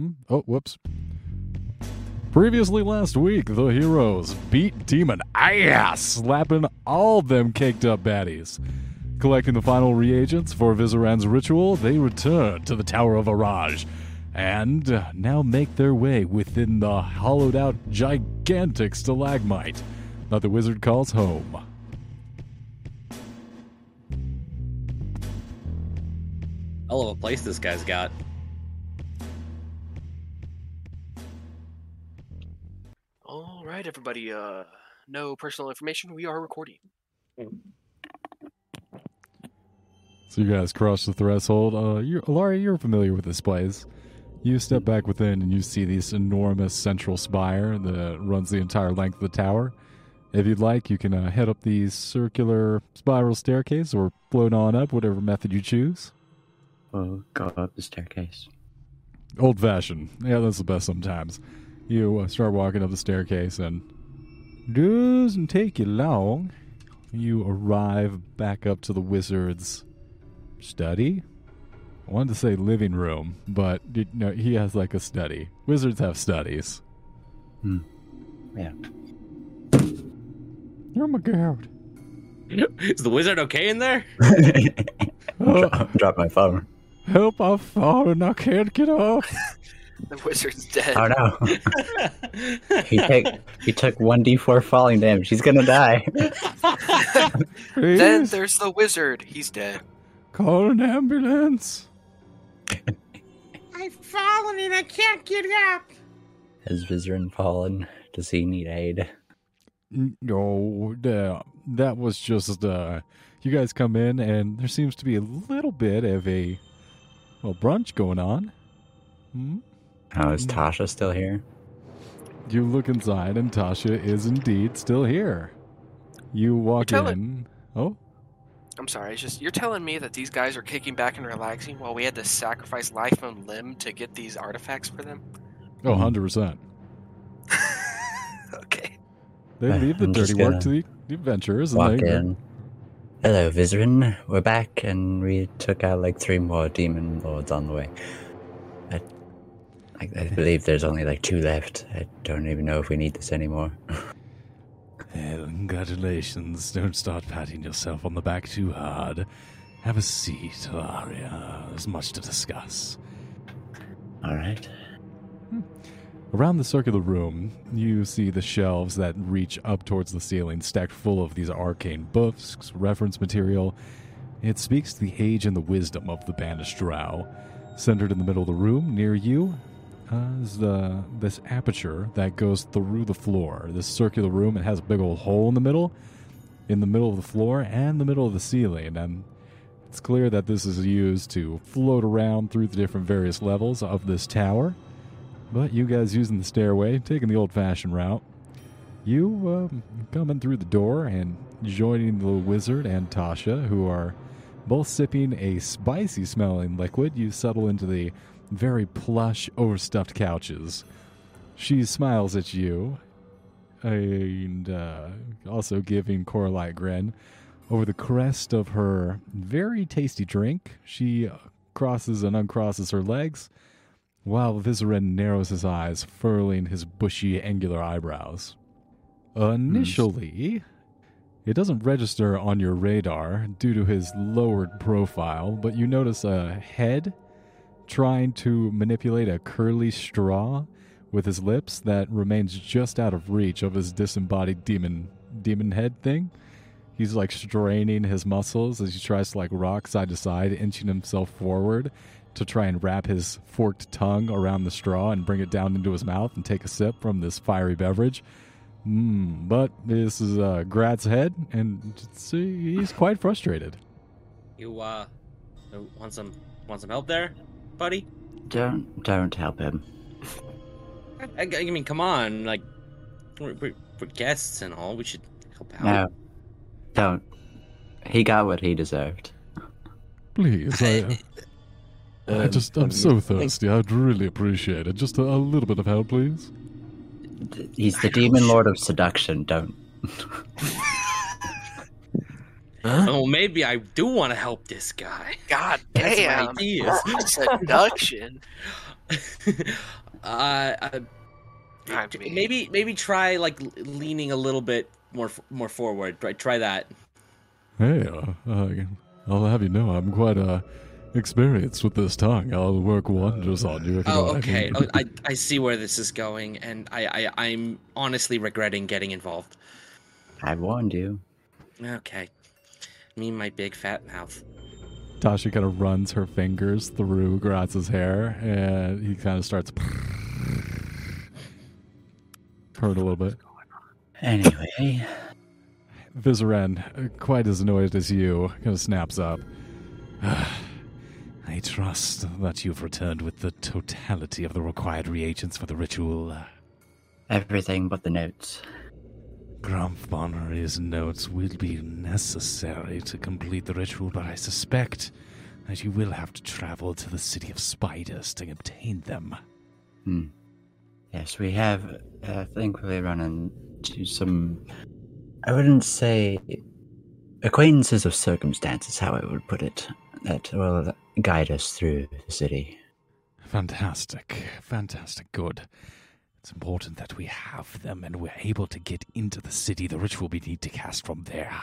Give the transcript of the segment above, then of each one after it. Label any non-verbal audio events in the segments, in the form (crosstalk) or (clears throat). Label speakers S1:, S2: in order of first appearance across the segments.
S1: Hmm? Oh, whoops. Previously last week, the heroes beat Demon ass, slapping all them caked up baddies. Collecting the final reagents for Vizeran's ritual, they return to the Tower of Araj and uh, now make their way within the hollowed out gigantic stalagmite that the wizard calls home.
S2: Hell of a place this guy's got.
S3: Right, everybody. Uh, no personal information. We are recording.
S1: So you guys cross the threshold. Uh, you, Alara, you're familiar with this place. You step back within and you see this enormous central spire that runs the entire length of the tower. If you'd like, you can uh, head up the circular spiral staircase or float on up, whatever method you choose.
S4: We'll go up the staircase.
S1: Old fashioned. Yeah, that's the best sometimes. You uh, start walking up the staircase and doesn't take you long. You arrive back up to the wizard's study. I wanted to say living room, but you know, he has like a study. Wizards have studies.
S4: Yeah.
S1: Oh my god. (laughs)
S2: Is the wizard okay in there? (laughs)
S4: drop, drop my phone.
S1: Help, I've fallen. I can't get up. (laughs)
S3: The wizard's dead.
S4: Oh no. (laughs) He took he took one D four falling damage. He's gonna die.
S3: Then there's the wizard. He's dead.
S1: call an ambulance.
S5: I've fallen and I can't get up.
S4: Has Vizeran fallen? Does he need aid?
S1: No, that that was just uh you guys come in and there seems to be a little bit of a well brunch going on. Hmm?
S4: Oh, is Tasha still here?
S1: You look inside and Tasha is indeed still here. You walk
S3: telling-
S1: in. Oh,
S3: I'm sorry. It's just you're telling me that these guys are kicking back and relaxing while we had to sacrifice life and limb to get these artifacts for them.
S1: oh, 100%. (laughs)
S3: okay.
S1: They
S4: Uh,
S1: leave the
S4: I'm
S1: dirty work
S4: gonna
S1: the, the adventurers and
S4: Walk
S1: they
S4: in. Hello, Vizeran. We're back, and we took out like three more demon lords on the way. I, I, believe there's only like two left. I don't even know if we need this anymore. (laughs)
S1: Congratulations. Don't start patting yourself on the back too hard. Have a seat, Aria. There's much to discuss.
S4: All right. Hmm.
S1: Around the circular room, you see the shelves that reach up towards the ceiling, stacked full of these arcane books, reference material. It speaks to the age and the wisdom of the banished drow. Centered in the middle of the room, near you, is the, this aperture that goes through the floor. This circular room, it has a big old hole in the middle, in the middle of the floor and the middle of the ceiling. And it's clear that this is used to float around through the different various levels of this tower. But you guys using the stairway, taking the old fashioned route, you um, coming through the door and joining the wizard and Tasha, who are both sipping a spicy smelling liquid. You settle into the very plush, overstuffed couches. She smiles at you and uh, also giving Coralie a grin. Over the crest of her very tasty drink, she crosses and uncrosses her legs while Vizeran narrows his eyes, furling his bushy, angular eyebrows. Initially, it doesn't register on your radar due to his lowered profile, but you notice a head trying to manipulate a curly straw with his lips that remains just out of reach of his disembodied demon demon head thing. He's like straining his muscles as he tries to like rock side to side, inching himself forward to try and wrap his forked tongue around the straw and bring it down into his mouth and take a sip from this fiery beverage. Mm, but this is uh, Graz'zt's head, and uh, he's quite frustrated.
S2: You uh, want some want some help there, buddy?
S4: Don't don't help him.
S2: I, I mean, come on, like we're, we're, we're guests and all. We should help out.
S4: No. Don't. He got what he deserved.
S1: Please, I, (laughs) I just,
S4: what
S1: I'm so thirsty. I'd really appreciate it. Just a, a little bit of help, please.
S4: He's the demon lord of seduction. Don't. (laughs)
S2: Oh, maybe I do want to help this guy.
S3: God (laughs)
S2: That's my
S3: damn.
S2: ideas. (laughs)
S3: Seduction. (laughs)
S2: uh, uh,
S3: I mean-
S2: maybe maybe try like leaning a little bit more more forward. Try try that.
S1: Hey, uh, uh, I'll have you know I'm quite uh, experienced with this tongue. I'll work wonders on you. If you know
S2: Oh,
S1: what I
S2: okay.
S1: mean.
S2: Oh, I I see where this is going, and I, I I'm honestly regretting getting involved.
S4: I warned you.
S2: Okay, me and my big fat mouth.
S1: Tasha kind of runs her fingers through Graz'zt's hair, and he kind of starts hurt a little bit.
S4: Anyway,
S1: Vizeran, uh, quite as annoyed as you, kind of snaps up. (sighs) I trust that you've returned with the totality of the required reagents for the ritual.
S4: everything but the notes.
S1: Gromph Baenre's notes will be necessary to complete the ritual, but I suspect that you will have to travel to the City of Spiders to obtain them.
S4: Hmm. Yes, we have I uh, thankfully run into some. I wouldn't say acquaintances of circumstances, how I would put it, that will guide us through the city.
S1: Fantastic. Fantastic. Good. It's important that we have them and we're able to get into the city. The ritual we need to cast from there.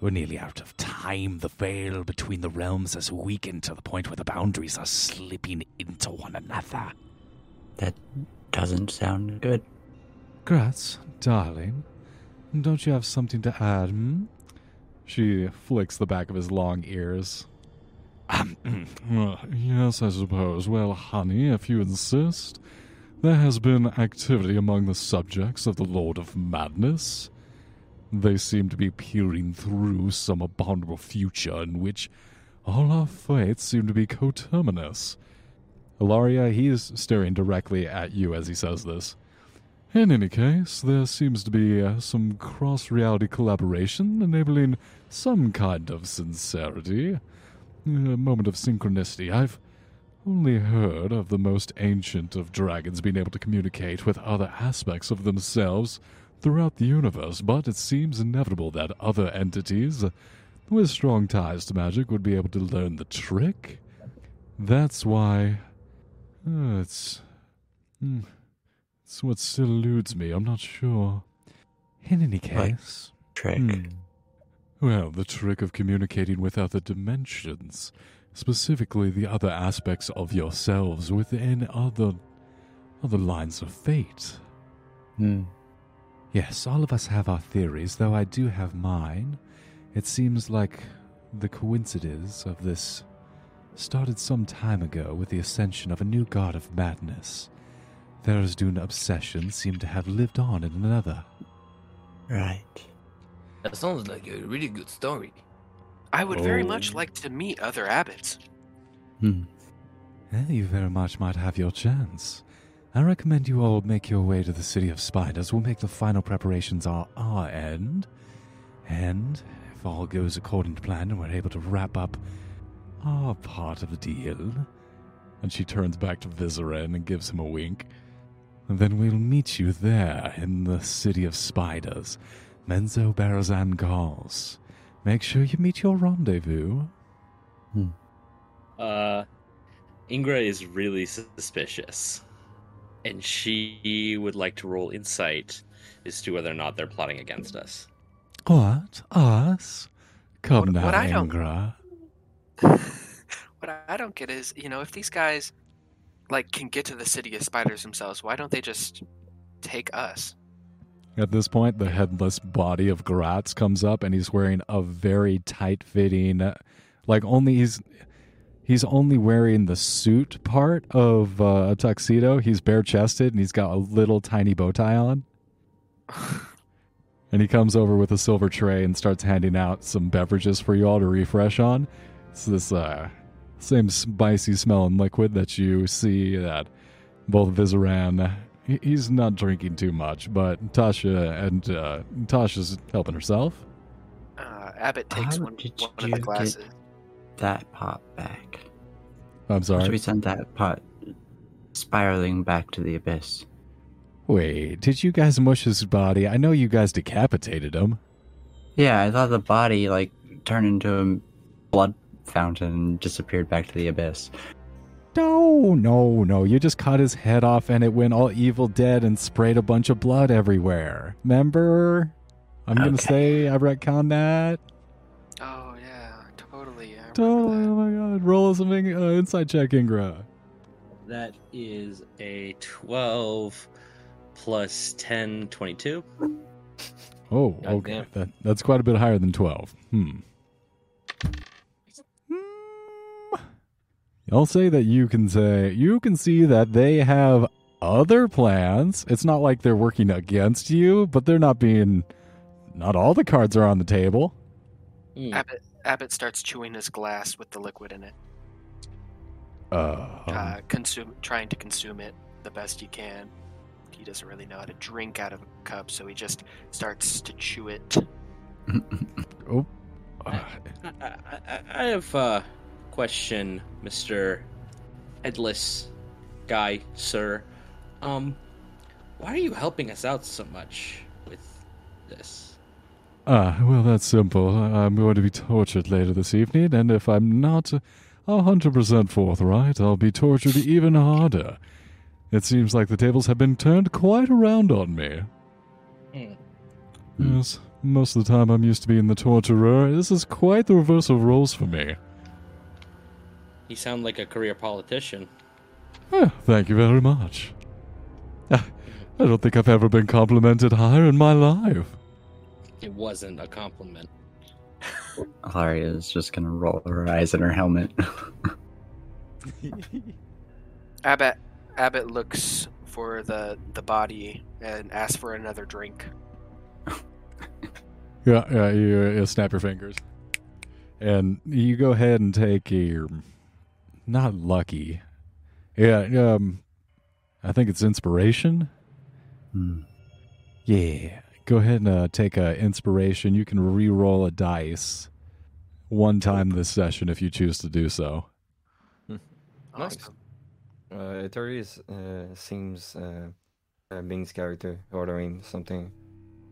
S1: We're nearly out of time. The veil between the realms has weakened to the point where the boundaries are slipping into one another.
S4: That doesn't sound good.
S1: Graz'zt, darling, don't you have something to add, hmm? She flicks the back of his long ears. well, yes, I suppose. Well, honey, if you insist. There has been activity among the subjects of the Lord of Madness. They seem to be peering through some abominable future in which all our fates seem to be coterminous. Ilaria, he is staring directly at you as he says this. In any case, there seems to be uh, some cross reality collaboration enabling some kind of sincerity. A moment of synchronicity. I've only heard of the most ancient of dragons being able to communicate with other aspects of themselves throughout the universe, but it seems inevitable that other entities with strong ties to magic would be able to learn the trick. That's why. uh, it's. hmm, it's what still eludes me. I'm not sure. In any case.
S4: Trick.
S1: Hmm. Well, the trick of communicating with other dimensions, specifically the other aspects of yourselves within other other lines of fate.
S4: Hmm.
S1: Yes, all of us have our theories, though I do have mine. It seems like the coincidence of this started some time ago with the ascension of a new god of madness. Tharizdun obsession seemed to have lived on in another.
S4: Right.
S6: That sounds like a really good story.
S3: I would very much
S2: Oh.
S3: like to meet other abbots.
S4: Hmm.
S1: You very much might have your chance. I recommend you all make your way to the City of Spiders. We'll make the final preparations on our end. And if all goes according to plan and we're able to wrap up our part of the deal. And she turns back to Vizeran and gives him a wink. Then we'll meet you there in the City of Spiders. Menzoberranzan calls. Make sure you meet your rendezvous.
S2: Uh, Ingra is really suspicious, and she would like to roll insight as to whether or not they're plotting against us.
S1: What? Us? Come
S3: What-
S1: now,
S3: what I don't-
S1: Ingra. (laughs)
S3: What I- I don't get is, you know, if these guys like can get to the city of spiders themselves, why don't they just take us?
S1: At this point, the headless body of Graz'zt comes up, and he's wearing a very tight-fitting, like only he's he's only wearing the suit part of uh, a tuxedo. He's bare-chested, and he's got a little tiny bow tie on. (laughs) And he comes over with a silver tray and starts handing out some beverages for you all to refresh on. It's this uh, same spicy smelling liquid that you see that both Vizeran. He- He's not drinking too much, but Tasha and uh, Tasha's helping herself.
S3: Uh, Abbott takes
S4: How
S3: one,
S4: did
S3: one of
S4: you
S3: the
S4: get-
S3: glasses.
S4: That pot back.
S1: I'm
S4: Or should we send that pot spiraling back to the abyss?
S1: Wait, did you guys mush his body? I know you guys decapitated him.
S4: Yeah, I thought the body like turned into a blood fountain and disappeared back to the abyss.
S1: No, no, no. You just cut his head off and it went all evil dead and sprayed a bunch of blood everywhere. Remember? I'm going to say I retcon that.
S3: Oh yeah, totally. I
S1: Totally.
S3: that.
S1: Oh my god. Roll some in- uh, inside check, Ingra.
S2: That is a 12 plus 10, 22.
S1: Oh, okay. That, that's quite a bit higher than 12. Hmm. Hmm. I'll say that you can say, you can see that they have other plans. It's not like they're working against you, but they're not being, not all the cards are on the table.
S2: Hmm.
S3: Abbott Abbott starts chewing his glass with the liquid in it,
S1: Uh,
S3: uh, consume, trying to consume it the best he can. He doesn't really know how to drink out of a cup, so he just starts to chew it. (laughs)
S1: oh,
S2: I, I, I- I have a question, Mr. Headless Guy, sir. Um, why are you helping us out so much with this?
S1: Ah, well, that's simple. I'm going to be tortured later this evening, and if I'm not a hundred percent forthright, I'll be tortured even harder. It seems like the tables have been turned quite around on me.
S2: Hmm.
S1: Yes, most of the time I'm used to being the torturer. This is quite the reverse of roles for me.
S2: You sound like a career politician.
S1: Ah, thank you very much. Ah, I don't think I've ever been complimented higher in my life.
S2: It wasn't a compliment. (laughs)
S4: Alaria is just gonna roll her eyes in her helmet. (laughs)
S3: Abbott Abbott looks for the the body and asks for another drink. (laughs)
S1: Yeah, yeah, you, you snap your fingers. And you go ahead and take your not lucky. Yeah, um I think it's inspiration.
S4: Hmm.
S1: Yeah. Go ahead and uh, take a inspiration. You can re-roll a dice one time this session if you choose to do so.
S6: Nice.
S3: Awesome.
S6: Uh, Etorius uh, seems uh, uh, Bing's character ordering something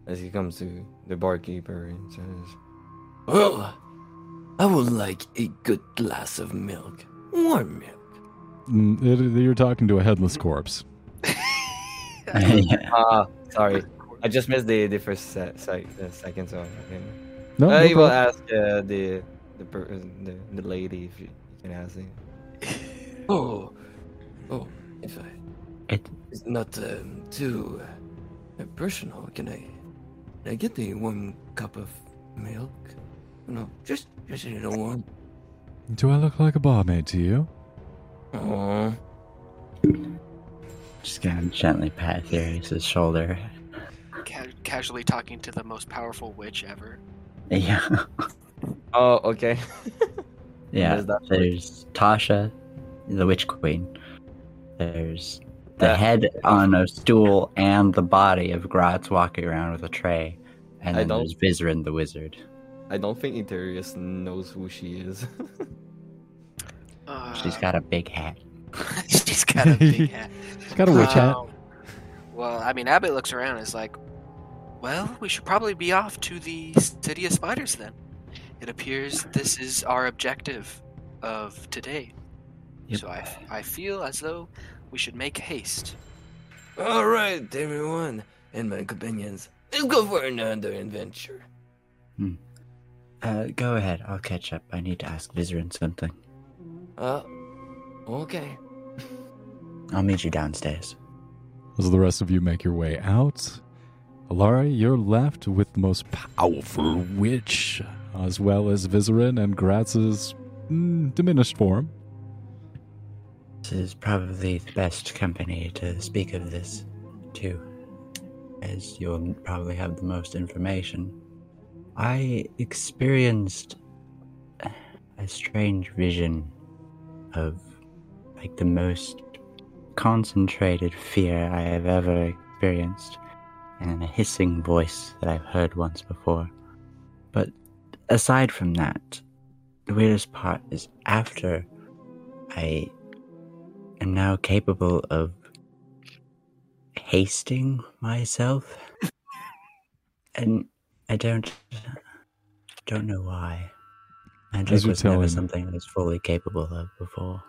S6: as he comes to the barkeeper and says,
S7: Well, I would like a good glass of milk. Warm milk.
S1: Mm, it- you're talking to a headless corpse.
S4: yeah. (laughs)
S6: "Ah, sorry, I just missed the the first se- se- uh, second, so okay.
S1: No, no
S6: I will ask uh, the the, per- uh, the the lady if you, you can ask it.
S7: Oh, oh, if I.
S4: It-
S7: It's not um, too uh, personal. Can I, can I get a warm cup of milk? No, just, just a little one.
S1: Do I look like a barmaid to you?
S7: Oh,
S4: Just gonna gently pat Therius' shoulder.
S3: Ca- casually talking to the most powerful witch ever.
S4: Yeah. (laughs)
S6: Oh, okay. (laughs)
S4: Yeah.
S6: There's that
S4: There's Tasha, the Witch Queen. There's the
S6: Uh,
S4: head on a stool and the body of Graz'zt walking around with a tray. And then there's Vizeran the wizard.
S6: I don't think Eterius knows who she is.
S3: Uh,
S4: She's got a big hat. (laughs)
S3: she's got a big (laughs) hat.
S1: She's got a witch hat.
S3: Um, Well, I mean, Abbott looks around and is like, well, we should probably be off to the City of Spiders then. It appears this is our objective of today.
S4: Yep.
S3: So I, I feel as though we should make haste.
S7: all right, everyone and my companions. Let's go for another adventure.
S4: Uh, go ahead. I'll catch up. I need to ask Vizeran something.
S7: Uh, okay. (laughs)
S4: I'll meet you downstairs.
S1: As the rest of you make your way out, Alara, you're left with the most powerful witch, as well as Vizeran and Graz'zt's mm, diminished form.
S4: This is probably the best company to speak of this to, as you'll probably have the most information. I experienced a strange vision of like the most concentrated fear I have ever experienced, and a hissing voice that I've heard once before. But aside from that, the weirdest part is after I am now capable of hasting myself. (laughs) and I don't don't know why. Magic was
S1: tell
S4: never something I was fully capable of before.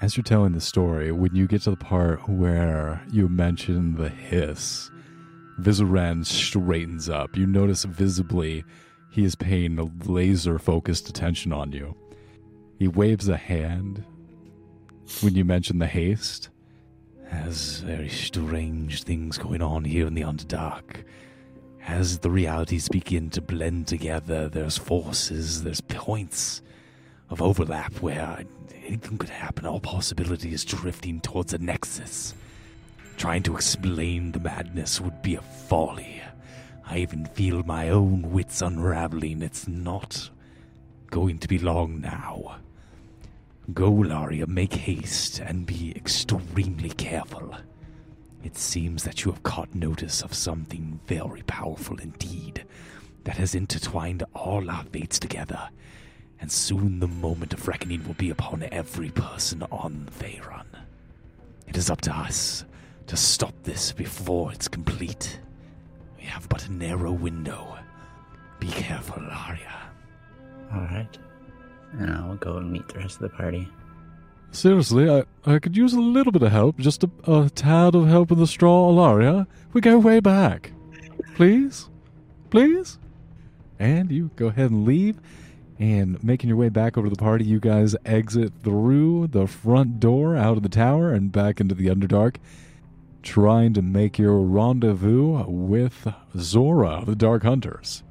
S1: As you're telling the story, when you get to the part where you mention the hiss, Vizeran straightens up. You notice visibly he is paying a laser focused attention on you. He waves a hand when you mention the haste. Has very strange things going on here in the Underdark. As the realities begin to blend together, there's forces, there's points of overlap where anything could happen. All possibility is drifting towards a nexus. Trying to explain the madness would be a folly. I even feel my own wits unraveling. It's not going to be long now. Go, Laria, make haste and be extremely careful. It seems that you have caught notice of something very powerful indeed that has intertwined all our fates together, and soon the moment of reckoning will be upon every person on Faerun. It is up to us to stop this before it's complete. We have but a narrow window. Be careful, Laria.
S4: Alright. And I'll go and meet the rest of the party.
S1: Seriously, I, I could use a little bit of help. Just a, a tad of help with the straw, Alaria. We go way back. Please? Please? And you go ahead and leave. And making your way back over to the party, you guys exit through the front door out of the tower and back into the Underdark, trying to make your rendezvous with Zora, the Dark Hunters.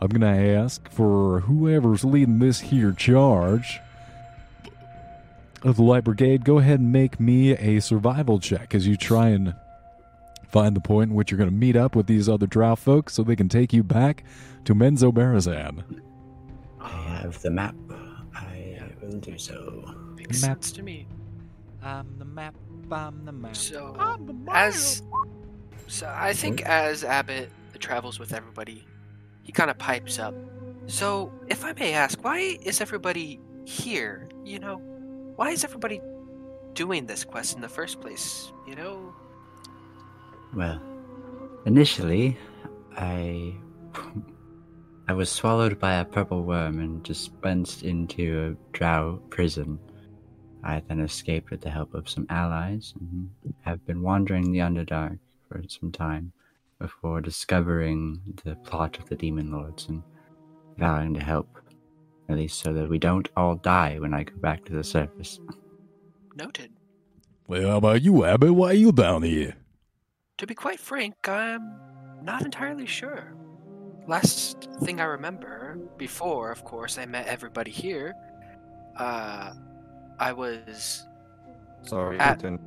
S1: I'm going to ask for whoever's leading this here charge of the Light Brigade, go ahead and make me a survival check as you try and find the point in which you're going to meet up with these other drow folks so they can take you back to Menzoberranzan.
S4: I have the map. I will do so.
S3: Makes
S1: Map.
S3: sense to me.
S8: I'm the map. I'm the map.
S3: So
S5: I'm the man.
S3: as so I think as Abbott travels with everybody, he kind of pipes up. So if I may ask, why is everybody here? You know, why is everybody doing this quest in the first place? You know,
S4: Well, initially, I I was swallowed by a purple worm and dispensed into a drow prison. I then escaped with the help of some allies and have been wandering the Underdark for some time before discovering the plot of the Demon Lords and vowing to help, at least so that we don't all die when I go back to the surface.
S3: noted.
S1: Well, how about you, Abbott? Why are you down here?
S3: To be quite frank, I'm not entirely sure. Last thing I remember, before, of course, I met everybody here, uh, I was
S6: Sorry, to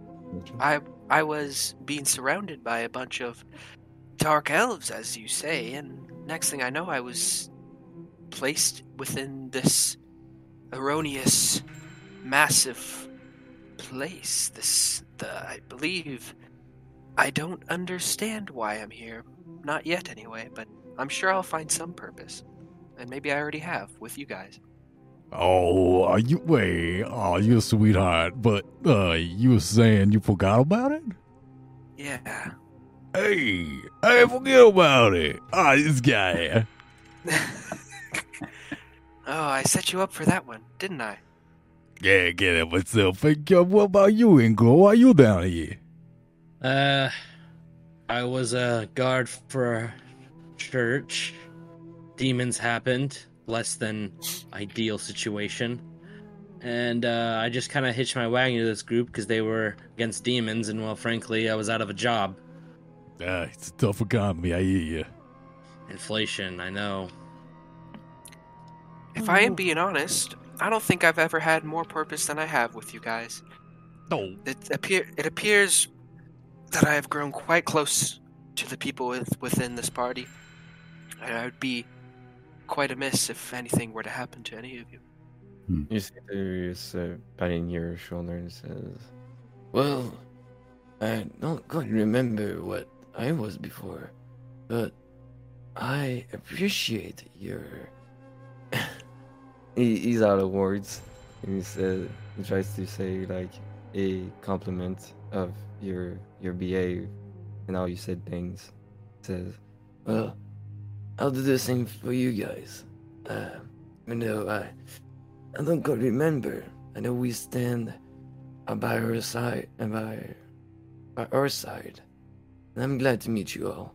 S3: I I was being surrounded by a bunch of dark elves, as you say, and next thing I know, I was placed within this erroneous, massive place. This, the, I believe, I don't understand why I'm here. Not yet, anyway, but I'm sure I'll find some purpose, and maybe I already have with you guys.
S1: Oh, are you wait? Oh, you a sweetheart, but uh, you were saying you forgot about it?
S3: Yeah.
S1: Hey, I forget about it. Ah, this guy. (laughs)
S3: oh, I set you up for that one, didn't I?
S1: Yeah, get it myself. Hey, yo, what about you, Ingo? Why you down here?
S2: Uh, I was a guard for a church. Demons happened. Less than ideal situation. And uh, I just kind of hitched my wagon to this group because they were against demons, and well, frankly, I was out of a job.
S1: Ah, it's a tough economy. I hear you.
S2: Inflation, I know.
S3: If I am being honest, I don't think I've ever had more purpose than I have with you guys.
S1: No.
S3: It appear it appears that I have grown quite close to the people with, within this party, and I would be quite amiss if anything were to happen to any of you.
S6: You see Darius uh, patting your shoulder and says,
S7: Well, I don't quite remember what I was before, but I appreciate your.
S6: He, he's out of words. He he tries to say like a compliment of your your BA and how you said things. says,
S7: Well, I'll do the same for you guys. Uh, you know, I, I don't quite remember. I know we stand by her side and by by our side. And I'm glad to meet you all.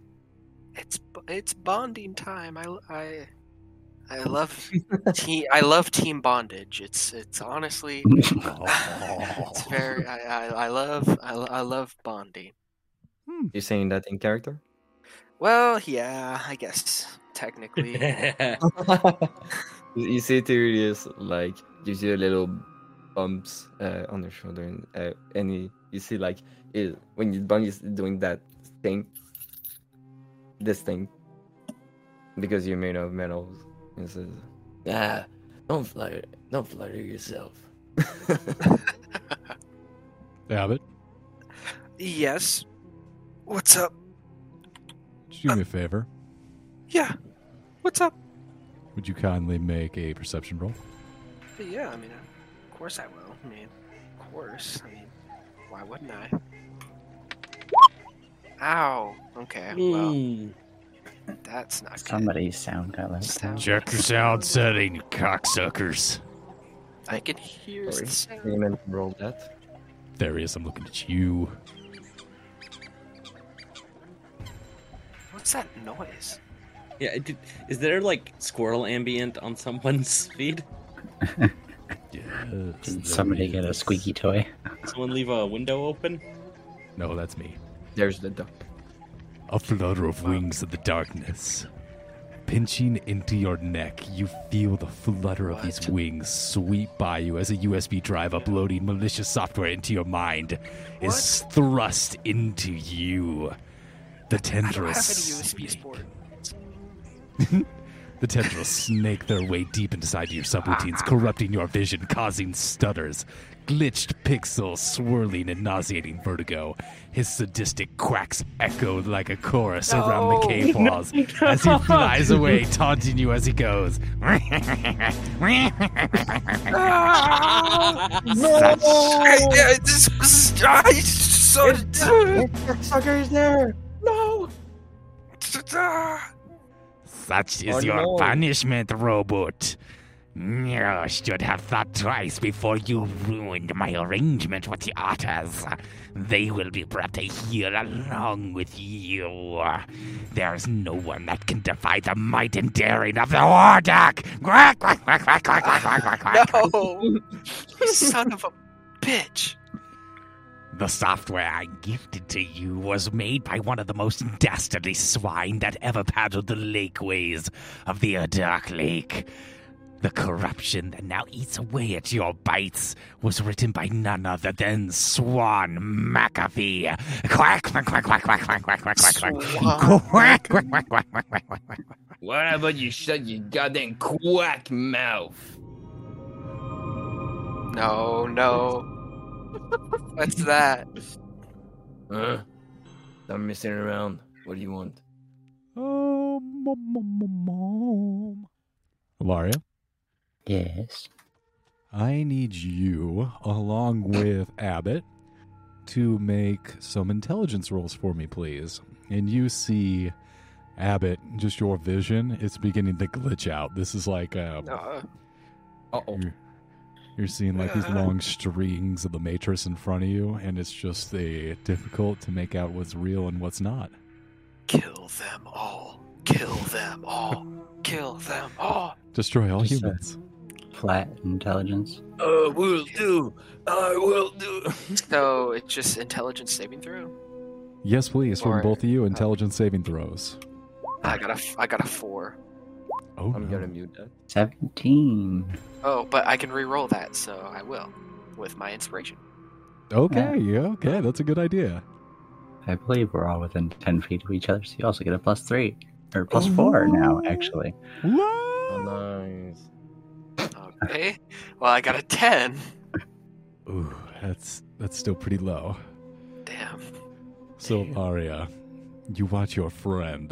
S3: It's it's bonding time. I I I love (laughs) team. I love team bondage. It's it's honestly (laughs) it's very. I, I, I love I, I love bonding.
S6: You're saying that in character?
S3: Well, yeah, I guess technically.
S6: you (laughs) you see Tyrius like gives you a little bumps uh, on the shoulder, and uh, and he, you see like it, when you Bunny's doing that thing, this thing, because you're made of metals. He says,
S7: Ah, don't flatter, don't flatter yourself. (laughs)
S1: Abbott,
S3: yes. What's up?
S1: would you do me a favor?
S3: Yeah. What's up?
S1: Would you kindly make a perception roll?
S3: Yeah. I mean, of course I will. I mean, of course. I mean, why wouldn't I? Ow. Okay. Well,
S2: Mm.
S3: That's not good.
S4: Somebody's sound got left
S3: Sound-
S4: out.
S1: Check your sound setting, cocksuckers.
S3: I can hear
S6: "Sorry,
S3: the sound.
S6: you meant to roll that."
S1: There he is. I'm looking at you.
S3: What's that noise?
S2: Yeah, did, is there like squirrel ambient on someone's (laughs) feed?
S1: Yes.
S4: Did somebody
S1: he
S4: get a squeaky toy?
S2: Someone leave a window open?
S1: No, that's me.
S6: There's the duck.
S1: A flutter of wings in the darkness. Pinching into your neck, you feel the flutter of these wings sweep by you as a USB drive uploading malicious software into your mind is thrust into you. The tendrils
S3: have any USB
S1: snake. (laughs) The tendrils snake their way deep inside your subroutines, ah. corrupting your vision, causing stutters, glitched pixels swirling in nauseating vertigo. His sadistic quacks echoed like a chorus around the cave walls (laughs) as he flies away, taunting you as he goes. Such
S3: Hey, yeah, this, this I so.
S6: Sucker's there. No.
S1: Such is
S6: Oh,
S1: your
S6: no.
S1: punishment, robot. You should have thought twice before you ruined my arrangement with the otters. They will be brought here along with you. There's no one that can defy the might and daring of the war duck. Quack, quack, quack, quack, quack, quack, quack, quack.
S3: No. (laughs) you son of a bitch.
S1: The software I gifted to you was made by one of the most dastardly swine that ever paddled the lakeways of the Dark Lake. The corruption that now eats away at your bites was written by none other than Swan McAfee. Quack, quack, quack, quack, quack, quack, quack, quack, quack, quack.
S3: Swan
S1: Quack, quack, quack, quack, quack, quack, quack, quack.
S6: What you shut your goddamn quack mouth?
S3: No, no. What's that?
S6: Huh? I'm messing around. What do you want?
S1: Oh, mom, mom, mom, mom. Ilaria?
S4: Yes.
S1: I need you, along with Abbott, to make some intelligence rolls for me, please. And you see, Abbott, just your vision, it's beginning to glitch out. This is like, um,
S3: No.
S6: Uh oh.
S1: you're, you're seeing like these long strings of the Matrix in front of you, and it's just uh, difficult to make out what's real and what's not.
S3: Kill them all. Kill them all. Kill them all.
S1: Destroy all
S4: Just, uh,
S1: humans.
S4: Flat intelligence.
S6: I will do. I will do. (laughs)
S3: So it's just intelligence saving throw.
S1: Yes, please, from
S3: or-
S1: both of you, uh, intelligence saving throws.
S3: I got a, f- I got a four.
S1: Oh,
S6: I'm
S1: no.
S6: gonna mute that.
S4: 17.
S3: Oh, but I can re-roll that, so I will, with my inspiration.
S1: Okay, yeah, okay, that's a good idea.
S4: I believe we're all within 10 feet of each other, so you also get a plus 3. Or plus 4 now, actually.
S1: What?
S6: Oh, nice.
S3: Oh, Okay. well, I got a ten.
S1: Ooh, that's that's still pretty low.
S3: Damn.
S1: So, Aria, you watch your friend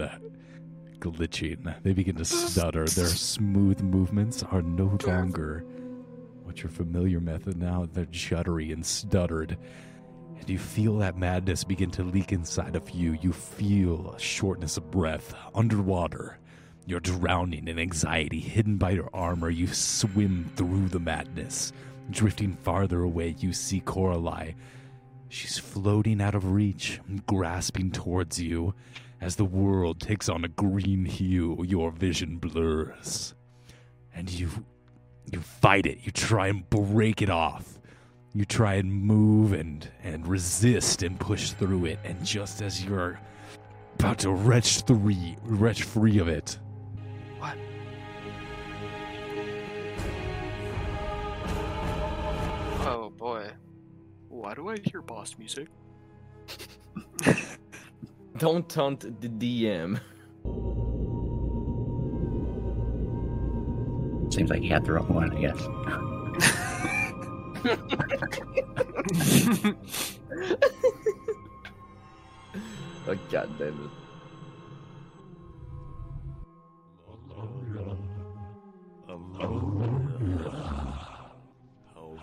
S1: glitching. They begin to stutter. Their smooth movements are no longer what your familiar method now. They're juddery and stuttered. And you feel that madness begin to leak inside of you. You feel a shortness of breath underwater. You're drowning in anxiety, hidden by your armor. You swim through the madness. Drifting farther away, you see Coralie. She's floating out of reach, grasping towards you. As the world takes on a green hue, your vision blurs. And you you fight it. You try and break it off. You try and move and and resist and push through it. And just as you're about to wretch free, wretch free of it,
S3: boy. Why do I hear boss music? (laughs)
S6: Don't taunt the DM.
S4: Seems like you got the wrong one, I guess.
S6: Oh god damn it.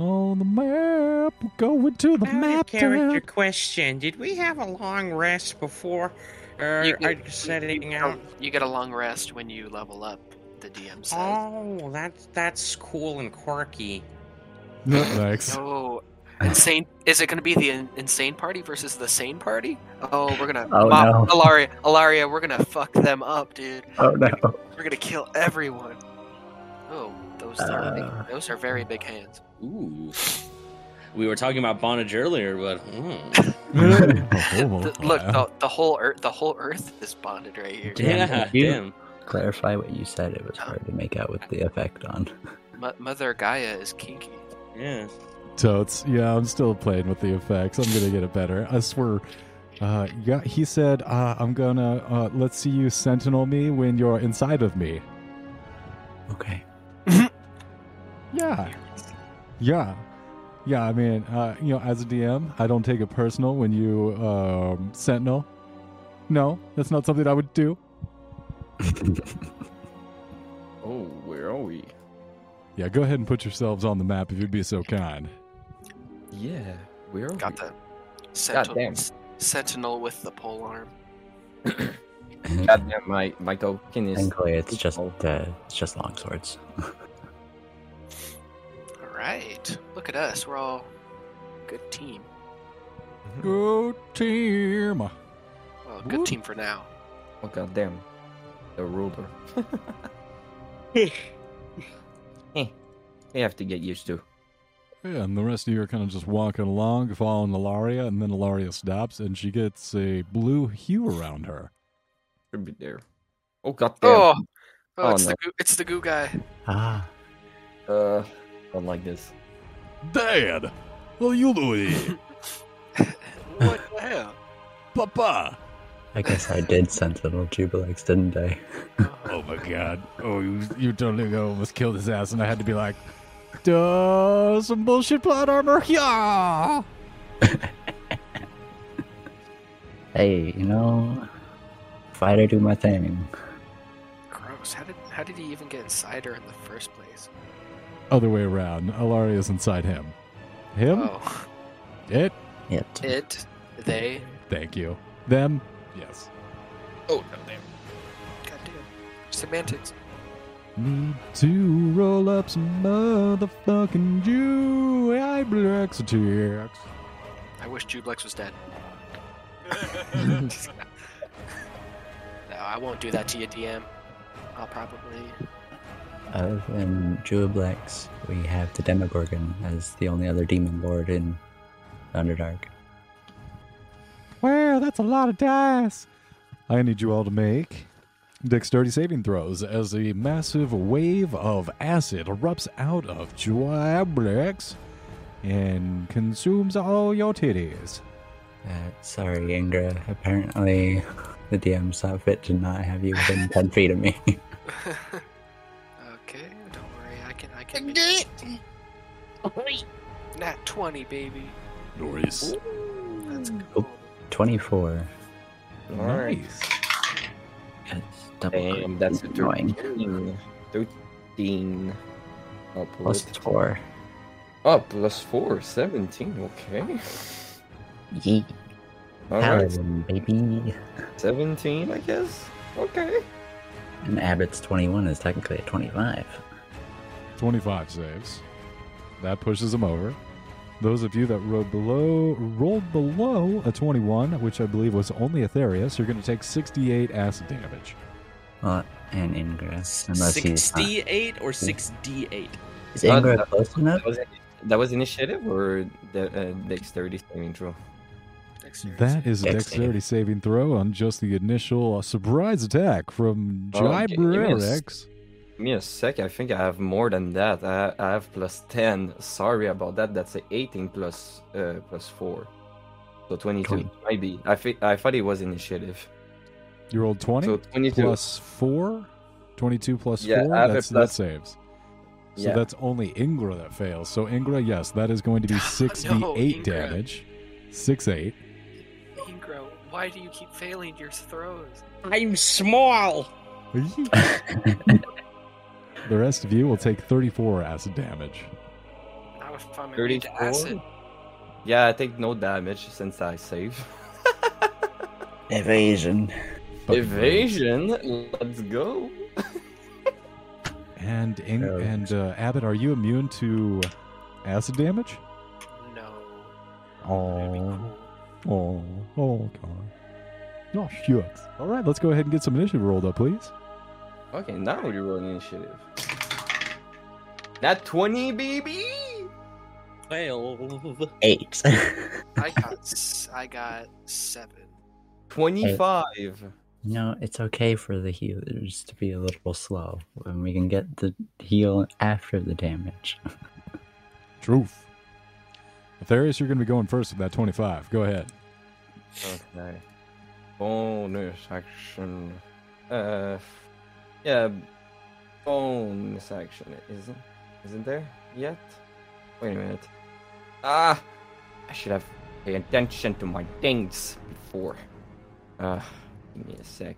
S1: On the map. We're going to the
S5: I have a
S1: map.
S5: character
S1: town.
S5: question. Did we have a long rest before uh,
S3: You
S5: are
S3: get-
S5: setting
S3: you,
S5: out?
S3: you get a long rest when you level up. The DM says.
S5: Oh, that's that's cool and quirky.
S1: No, (laughs) thanks.
S3: No. Insane. Is it going to be the insane party versus the sane party? Oh, we're gonna.
S4: Oh,
S3: Mom-
S4: no.
S3: Alaria, Alaria, we're gonna fuck them up, dude.
S4: Oh no.
S3: We're gonna kill everyone. Oh, those are
S4: Uh.
S3: big, those are very big hands.
S2: Ooh. We were talking about bondage earlier, but mm. (laughs)
S3: The- (laughs) look, the, the whole earth, the whole earth is bonded right here.
S4: Damn,
S2: yeah,
S4: you-
S2: damn.
S4: Clarify what you said. It was hard to make out with the effect on. (laughs)
S3: Mo- Mother Gaia is kinky.
S2: Yeah.
S1: Totes. Yeah, I'm still playing with the effects. I'm gonna get it better. I swear. Uh, yeah, he said, uh, "I'm gonna uh, let's see you sentinel me when you're inside of me."
S4: Okay.
S1: Yeah, yeah, yeah. I mean, uh, you know, as a DM, I don't take it personal when you um, sentinel. No, that's not something I would do. (laughs)
S6: Oh, where are we?
S1: Yeah, go ahead and put yourselves on the map if you'd be so kind.
S6: Yeah, where are
S3: Got
S6: we?
S3: the sentinel, sentinel with the pole arm. (coughs) (coughs)
S6: God damn, my, my token is.
S4: Thankfully, it's just uh, it's just long swords. (laughs)
S3: All right, look at us. We're all good team.
S1: Go team.
S3: Well, good
S1: Woo.
S3: team for now.
S6: Oh god damn. The ruler. (laughs) Eh, We have to get used to.
S1: Yeah, and the rest of you are kind of just walking along, following Ilaria, and then Ilaria stops, and she gets a blue hue around her.
S6: Should be there. Oh god damn.
S3: Oh, oh,
S6: Oh,
S3: it's
S6: no.
S3: the goo, it's the goo guy.
S4: Ah,
S6: Uh, don't like this.
S1: Dad, what are you doing? (laughs)
S3: What the hell?
S1: Papa.
S4: I guess I did Sentinel Jubilex, didn't I? (laughs)
S1: Oh my god. Oh, you, you totally almost killed his ass, and I had to be like, duh, some bullshit plot armor. Yeah. (laughs)
S4: Hey, you know, fighter do my thing.
S3: Gross. How did how did he even get inside her in the first place?
S1: Other way around. Alari is inside him. Him?
S3: Oh,
S1: It?
S4: It.
S3: it, they.
S1: Thank you. Them? Yes.
S6: Oh god damn.
S3: Goddamn. Semantics.
S1: Need to roll up some motherfucking Jew. I blacks attacks.
S3: I wish Jublex was dead. (laughs) (laughs) no, I won't do that to you, DM. I'll probably.
S4: Other than Jubilex, we have the Demogorgon as the only other demon lord in Underdark.
S1: Wow, that's a lot of dice. I need you all to make dexterity saving throws as a massive wave of acid erupts out of Juiblex and consumes all your titties.
S4: Uh, sorry, Ingra. Apparently, the DM saw fit to not have you within 10 feet of me. (laughs)
S3: can. I can. Nat twenty, baby.
S1: Noise.
S3: That's
S4: Oh.
S3: cool.
S4: 24.
S6: Alright.
S1: Nice.
S4: It's double
S6: Damn, that's a
S4: annoying.
S6: 13. 13. I'll pull
S4: Plus
S6: it.
S4: four.
S6: Oh, plus 4. 17. Okay.
S4: Yee.
S6: Alright.
S4: Paladin, baby.
S6: 17, I guess. Okay.
S4: And Abbott's 21 is technically a 25.
S1: 25 saves. That pushes him over. Those of you that rolled below rolled below a 21, which I believe was only Aetherius, you're going to take 68 acid damage.
S4: Well, and Ingra. Unless
S2: 68 or 6d8?
S4: Is
S6: Uh,
S4: Ingra
S6: that-
S4: close enough?
S6: That was, that was initiative or the uh, dexterity saving throw?
S1: That is a dexterity saving throw on just the initial uh, surprise attack from
S6: Oh, gi- give me a s-
S1: Gybrarex.
S6: Give me a sec. I think I have more than that. I, I have plus 10. Sorry about that. That's a 18 plus, uh, plus 4. So 22.
S4: Cool.
S6: Maybe. I, thi- I thought it was initiative.
S1: You rolled 20
S6: So 22.
S1: plus 4. 22 plus
S6: Yeah,
S1: 4.
S6: I have a
S1: That's, that saves. So
S6: Yeah.
S1: that's only Ingra that fails. So Ingra, yes, that is going to be (laughs) 68
S3: Ingra.
S1: damage. 6 8.
S3: Ingro, why do you keep failing your throws?
S2: I'm small. (laughs)
S1: the rest of you will take 34 acid damage.
S3: Now if I'm immune to
S6: 34?
S3: acid,
S6: Yeah, I take no damage since I save. (laughs)
S4: Evasion.
S1: Fucking
S6: Evasion. Let's go. (laughs)
S1: And Ing-
S4: Oh.
S1: and uh, Abbott, are you immune to acid damage?
S3: no.
S1: Oh, oh, oh, God. Oh, shucks. All right, let's go ahead and get some initiative rolled up, please.
S6: Okay, now you roll initiative. That 20, baby!
S2: 12.
S4: Eight. (laughs)
S3: I got s- I got seven.
S6: 25.
S4: no, it's okay for the healers to be a little slow when we can get the heal after the damage. (laughs)
S1: Truth. Aetherius, you're going to be going first with that 25. Go ahead.
S6: Okay. Bonus action. Uh, yeah. Bonus action isn't isn't there yet? Wait a minute. Ah, I should have paid attention to my things before. Uh, give me a sec.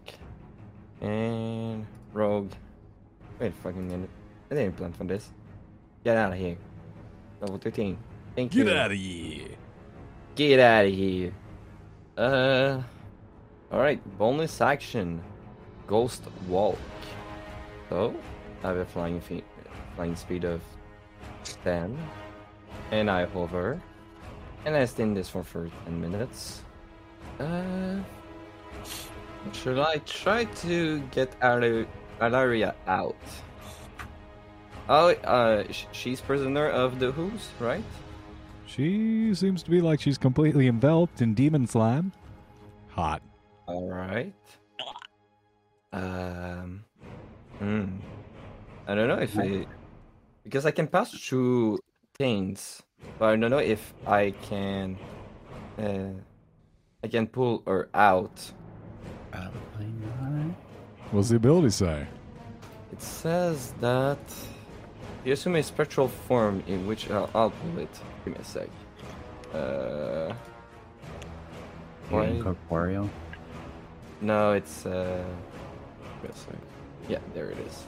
S6: And rogue. Wait a fucking minute. I didn't plan for this. Get out of here. Level 13. Thank you.
S1: Get out of here.
S6: Get out of here. Uh. Alright, bonus action. Ghost Walk. So, I have a flying, fe- flying speed of 10. And I hover. And I stay in this for, for 10 minutes. Uh. Should I try to get Alaria out? Oh, uh, she's prisoner of the Who's, right?
S1: She seems to be like she's completely enveloped in demon slime. Hot.
S6: All right. Um. Hmm. I don't know if I, because I can pass through things, but I don't know if I can. Uh, I can pull her out.
S4: Probably not.
S1: What's the ability say?
S6: It says that you assume a spectral form in which I'll, I'll pull it. Give me a sec. Uh.
S4: You're incorporeal.
S6: No, it's uh. Give me a sec. Yeah, there it is.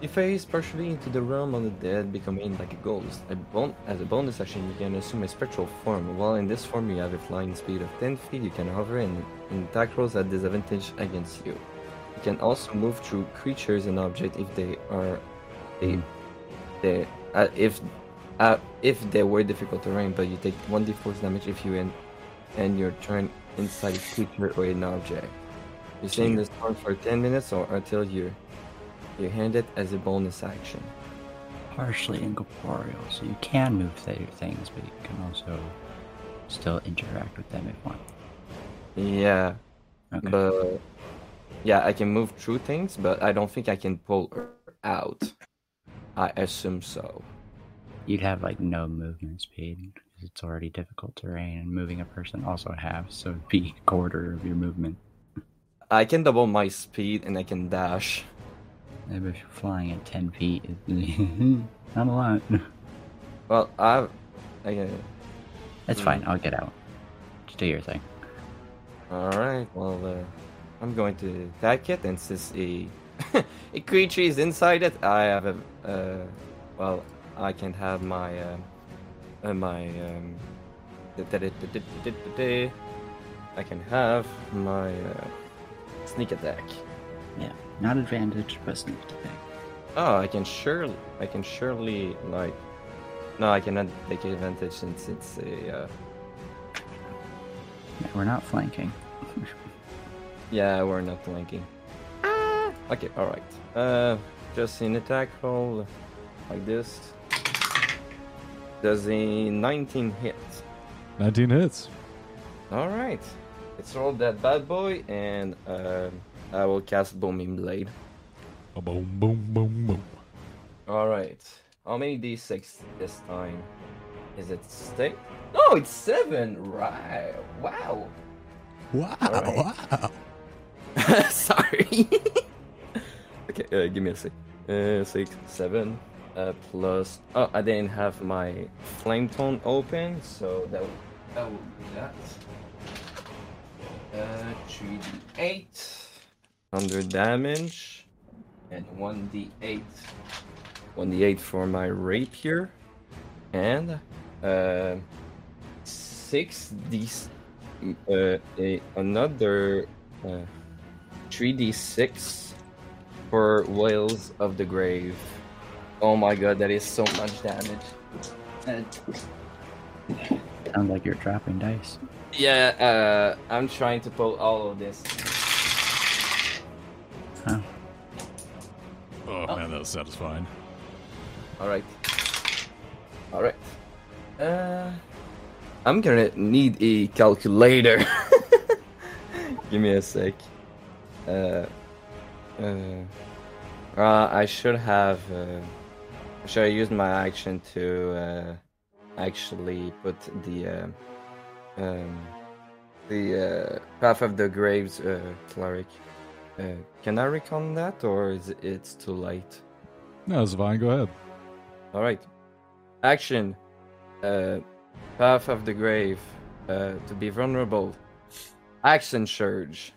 S6: You phase partially into the realm of the dead, becoming like a ghost. A bon- as a bonus action, you can assume a spectral form. While in this form, you have a flying speed of 10 feet. You can hover and, and attack rolls at disadvantage against you. You can also move through creatures and objects if they are, they,
S4: Hmm.
S6: they, uh, if, uh, if they were difficult terrain. But you take 1d4 damage if you end, end your turn inside a creature or an object. You in this form for 10 minutes or until you you hand it as a bonus action.
S4: Partially incorporeal, so you can move through things, but you can also still interact with them if you want.
S6: Yeah,
S4: Okay.
S6: but yeah, I can move through things, but I don't think I can pull her out. I assume so.
S4: You'd have like no movement speed because it's already difficult terrain, and moving a person also halves, so it'd be a (laughs) quarter of your movement.
S6: I can double my speed and I can dash.
S4: Maybe if you're flying at 10 feet, (laughs) not a lot.
S6: Well, I, I uh,
S4: That's fine, I'll get out. Just do your thing.
S6: All right. Well, uh, I'm going to attack it, and since a (laughs) a creature is inside it, I have a uh, well, I can have my uh, uh, my um, I can have my uh, sneak attack.
S4: Yeah, not advantage, but sneak attack.
S6: Oh, I can surely, I can surely like. No, I cannot take advantage since it's a. Uh,
S4: Yeah, we're not flanking. (laughs)
S6: yeah, we're not flanking. Ah! Okay, all right. Uh, just an attack roll like this. Does a 19 hit?
S1: 19 hits.
S6: All right. Let's roll that bad boy, and um I will cast Booming Blade.
S1: Boom, boom, boom, boom.
S6: All right. How many d6 this time? Is it six? No, it's seven. Right. Wow.
S1: Wow,
S6: Alright.
S1: wow. (laughs)
S6: Sorry. (laughs) okay, uh, give me a sec. Uh, six, seven, uh, plus. Oh, I didn't have my flame tongue open, so that that will be that. Uh, three d eight, under damage, and one d eight, one d eight for my rapier, and uh, six d uh, a, another uh, 3d6 for Wails of the Grave. Oh my god, that is so much damage. And
S4: Sounds like you're dropping dice.
S6: Yeah, uh, I'm trying to pull all of this.
S4: Oh,
S1: Oh, man, that was satisfying.
S6: Alright. Alright. Uh, I'm gonna need a calculator. (laughs) Give me a sec. Uh, uh, uh, I should have. Uh, should I use my action to uh, actually put the uh, um, the uh, path of the graves uh, cleric? Uh, can I recon that, or is it, it's too late?
S1: No, it's fine. Go ahead.
S6: All right. Action. Uh, Path of the Grave. Uh, to be vulnerable. Action Surge.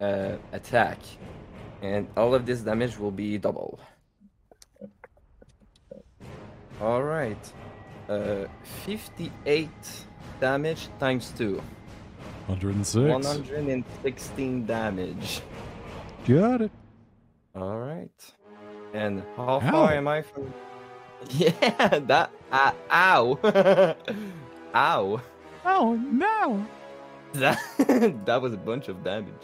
S6: Uh, attack. And all of this damage will be double. All right. Uh, 58 damage times 2.
S1: 106.
S6: 116 damage.
S1: Got it.
S6: All right. And how
S1: Ow.
S6: far am I from? (laughs) Yeah, that. Uh, ow. (laughs) ow.
S1: Oh, no. (laughs)
S6: That that was a bunch of damage.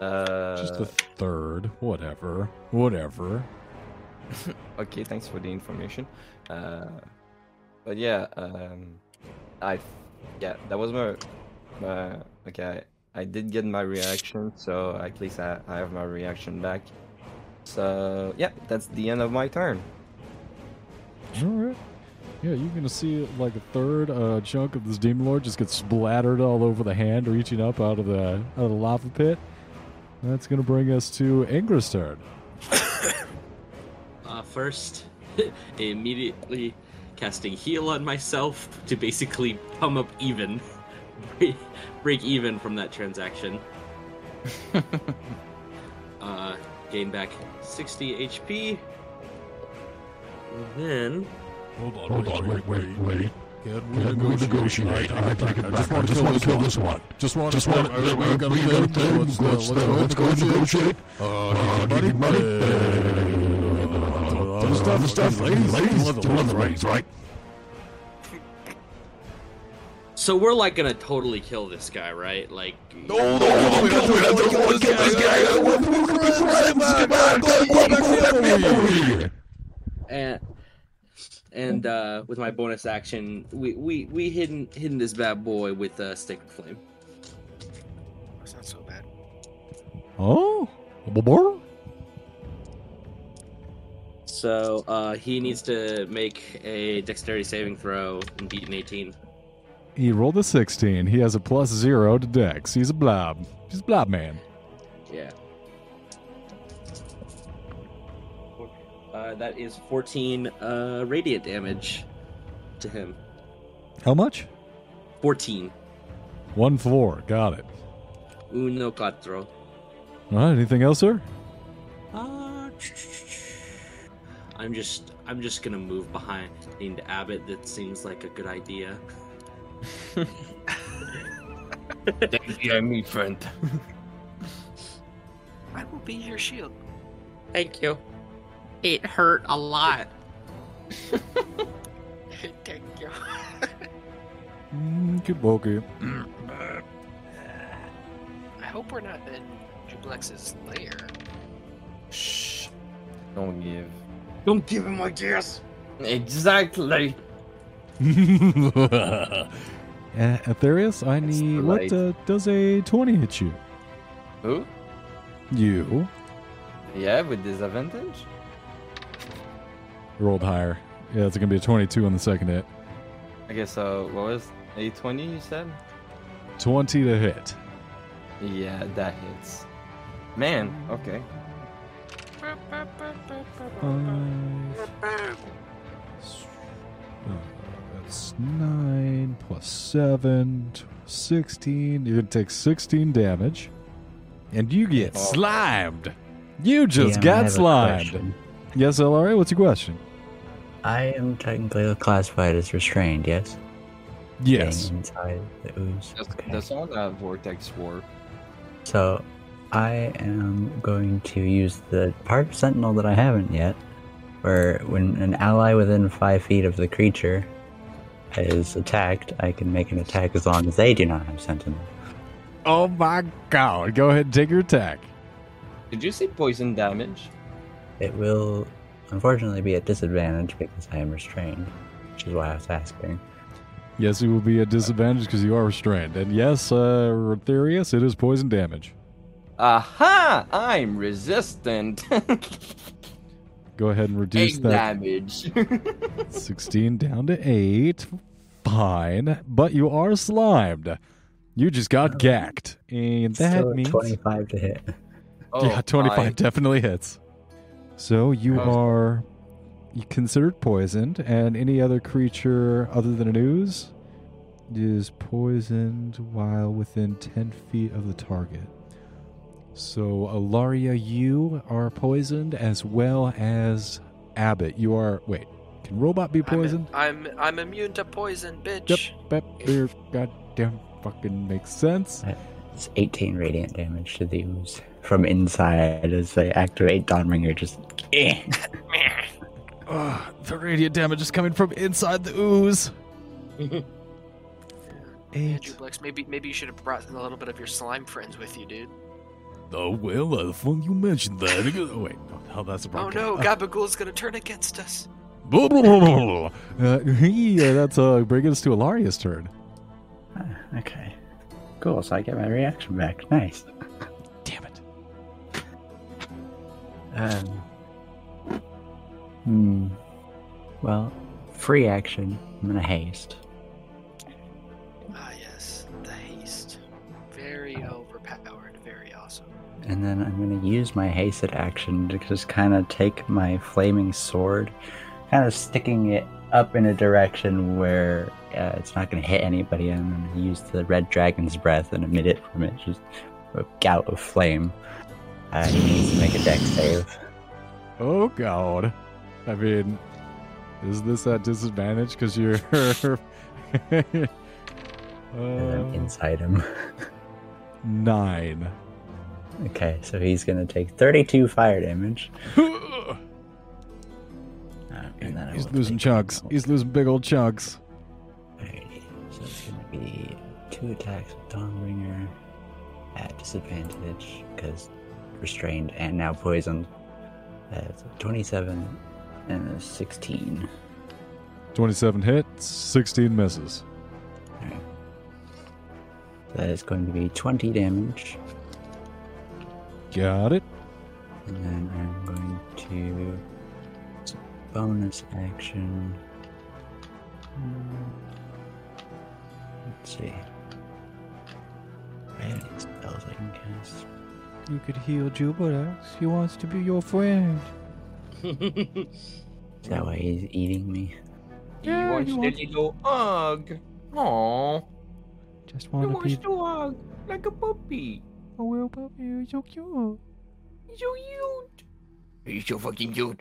S6: Uh,
S1: Just a third. Whatever. Whatever.
S6: okay. Thanks for the information. Uh, but yeah, um, I yeah that was my my okay. I, I did get my reaction, so at least I, I have my reaction back. So yeah, that's the end of my turn.
S1: All right. Yeah, you're gonna see like a third uh, chunk of this demon lord just get splattered all over the hand, reaching up out of the out of the lava pit. That's gonna bring us to Ingra's turn. (coughs)
S2: Uh, first, (laughs) immediately casting heal on myself to basically come up even, break, break even from that transaction. (laughs) uh, gain back 60 HP. And then
S9: Hold on, hold on, wait, wait, wait. Can we negotiate? I think I just want to kill, kill this one.
S1: Just want
S9: Just want to, we got a thing. Let's, let's, let's go negotiate. Uh, give me money. Uh, stuff, stuff, ladies, ladies, the the ladies, right?
S2: So we're like gonna totally kill this guy, right? Like
S9: No, no, no, this guy. To get back, go back, go back
S2: and and uh, with my bonus action, we we we hidden hidden this bad boy with a uh, stick of flame.
S3: That's not so bad.
S1: Oh, Bobor?
S2: So uh, he needs to make a dexterity saving throw and beat an 18.
S1: He rolled a 16. He has a plus zero to Dex. He's a blob. He's a blob man.
S2: Yeah. Uh, that is 14 uh, radiant damage to him.
S1: How much?
S2: 14.
S1: One four. Got it.
S2: Uno cuatro.
S1: All right. Anything else, sir?
S2: Uh, I'm just I'm just gonna move behind into Abbott. That seems like a good idea. (laughs)
S6: Yeah, me friend.
S3: I will be your shield.
S5: Thank you. It hurt a lot. (laughs)
S3: Thank you.
S1: Mm, good bokeh.
S3: I hope we're not in Juiblex's lair.
S6: Shh. Don't give.
S2: Don't give him ideas.
S6: Exactly. (laughs)
S1: uh, Aetherius, I
S6: It's
S1: need. What uh, does a 20 hit you?
S6: Who?
S1: You
S6: Yeah, with disadvantage.
S1: rolled higher. Yeah, it's going to be a 22 on the second hit.
S6: I guess. Uh, what was a twenty? You said.
S1: 20 to hit.
S6: Yeah, that hits. Man. Okay.
S1: Five. Uh, that's 9 plus 7, 16. You're going to take 16 damage. And you get
S6: Oh.
S1: slimed. You just
S4: Yeah, I
S1: got
S4: have
S1: slimed. Yes, LRA, what's your question?
S4: I am technically classified as restrained, yes?
S1: Yes.
S4: Staying inside the ooze.
S6: That's,
S4: Okay.
S6: that's all that vortex work.
S4: So, I am going to use the part of Sentinel that I haven't yet, where when an ally within five feet of the creature is attacked, I can make an attack as long as they do not have Sentinel.
S1: Oh my god. Go ahead and take your attack.
S6: Did you see poison damage?
S4: It will unfortunately be at disadvantage because I am restrained, which is why I was asking.
S1: Yes, it will be a disadvantage because you are restrained. And yes, uh, Rotherius, it is poison damage.
S6: Aha! I'm resistant.
S1: Go ahead and reduce
S6: Eight
S1: that
S6: damage. (laughs)
S1: 16 down to 8. Fine. But you are slimed. You just got oh. gacked. And that
S4: Still
S1: means.
S4: 25 to hit.
S6: Oh,
S1: yeah, 25
S6: I-
S1: definitely hits. So you
S6: Oh.
S1: are considered poisoned, and any other creature other than an ooze is poisoned while within 10 feet of the target. So, Alaria, you are poisoned as well as Abbott. You are. Wait, can Robot be
S3: I'm, in-
S1: poisoned?
S3: I'm I'm immune to poison,
S1: Yep,
S3: bitch.
S1: that there goddamn fucking makes sense.
S4: It's 18 radiant damage to the ooze from inside as they activate Dawnbringer. Just eh.
S1: Ugh, (laughs) the radiant damage is coming from inside the ooze. (laughs)
S3: Yeah,
S1: Eight.
S3: Juiblex, maybe maybe you should have brought a little bit of your slime friends with you, dude.
S1: Oh well, uh, fun you mentioned that. (laughs) Oh wait, oh that's a problem.
S3: Oh
S1: problem.
S3: no, Gabagool's gonna turn against us.
S1: Blah, (laughs) blah, blah, blah, blah. Uh, yeah, that's uh, bringing us to Alaria's turn.
S4: Ah, okay. Cool, so I get my reaction back. Nice. (laughs)
S1: Damn it!
S4: Um. Hmm. Well, free action. I'm gonna haste. And then I'm going to use my hasted action to just kind of take my flaming sword, kind of sticking it up in a direction where uh, it's not going to hit anybody. I'm going to use the red dragon's breath and emit it from it, just a gout of flame. Uh, he needs to make a deck save.
S1: Oh god! I mean, is this at disadvantage because you're? (laughs)
S4: And I'm
S1: uh,
S4: inside him. (laughs)
S1: nine.
S4: Okay, so he's going to take 32 fire damage. (laughs) Uh,
S1: He's losing chunks. He's losing big old chunks.
S4: Alrighty, so it's gonna be two attacks with Dawnbringer at disadvantage because restrained and now poisoned. That's a 27 and a 16.
S1: Twenty-seven hits, sixteen misses.
S4: Alright. That is going to be 20 damage,
S1: Got it.
S4: and then I'm going to it's a bonus action. Let's see. I have any spells I can cast.
S1: You could heal Juiblex. He wants to be your friend. (laughs)
S4: Is that why he's eating me?
S6: He wants the little hug. Aww.
S1: Just
S6: He
S1: want to
S6: wants
S1: be
S6: to hug like a puppy.
S1: A little puppy. You're so cute.
S6: He's so cute. He's so fucking cute.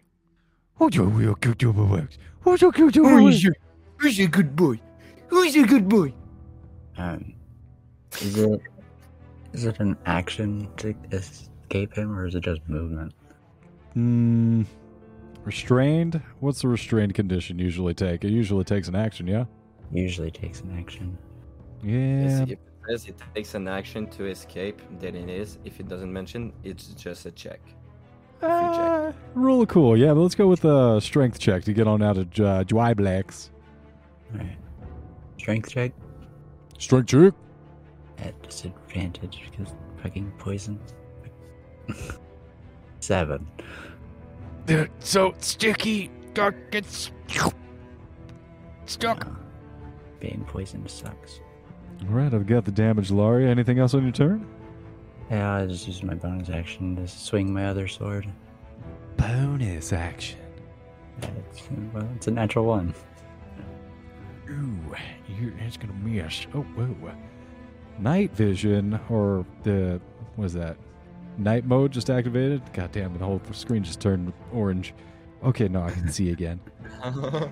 S9: Oh, you're real cute, you boys. Oh, so cute, you
S7: Oh,
S9: boys.
S7: he's, a, a good boy. Who's a good boy?
S4: Um, is it is it an action to escape him, or is it just movement?
S1: Hmm. Restrained? What's the restrained condition usually take? It usually takes an action, yeah?
S4: Usually takes an action.
S1: Yeah.
S6: If it says it takes an action to escape, then it is. If it doesn't mention, it's just a check.
S1: Uh, roll cool. Yeah, let's go with a strength check to get on out of uh, Juiblex.
S4: Alright. Strength check
S1: Strength check.
S4: at disadvantage because fucking poison. (laughs) Seven.
S9: They're so sticky. God gets stuck.
S4: Uh, being poisoned sucks.
S1: All right, I've got the damage, Laurie. Anything else on your turn?
S4: Yeah, I just used my bonus action to swing my other sword.
S1: Bonus action.
S4: Yeah, It's, well, it's a natural one.
S1: Ooh, you're, it's gonna miss. Oh, whoa. Night vision, or the what is that? Night mode just activated. God damn it! The whole screen just turned orange. Okay, no, I can see (laughs) again. (laughs)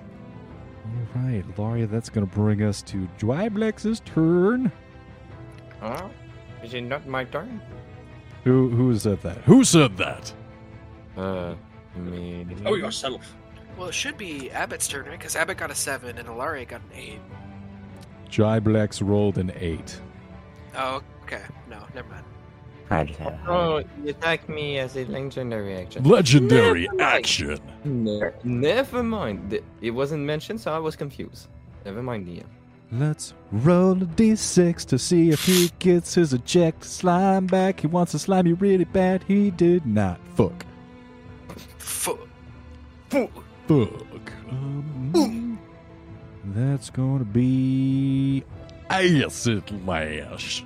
S1: All right, Lauria, that's gonna bring us to Juiblex's turn.
S6: Huh? Is it not my turn?
S1: Who who said that? Who said that?
S6: Uh, me.
S2: Oh, yourself.
S3: Well, it should be Abbott's turn, right? Because Abbott got a seven and Ilaria got an eight.
S1: Juiblex rolled an eight.
S3: Oh, okay. No, never mind.
S4: I just had
S6: Oh, you attack me as a legendary action.
S1: Legendary
S6: Never
S1: action.
S6: Ne- never mind. It wasn't mentioned, so I was confused. Never mind, Ian.
S1: Let's roll a d6 to see if he gets his eject slime back. He wants to slime you really bad. He did not. Fuck.
S3: Fu-
S1: Fuck. Fuck. Um, that's going to be acid lash.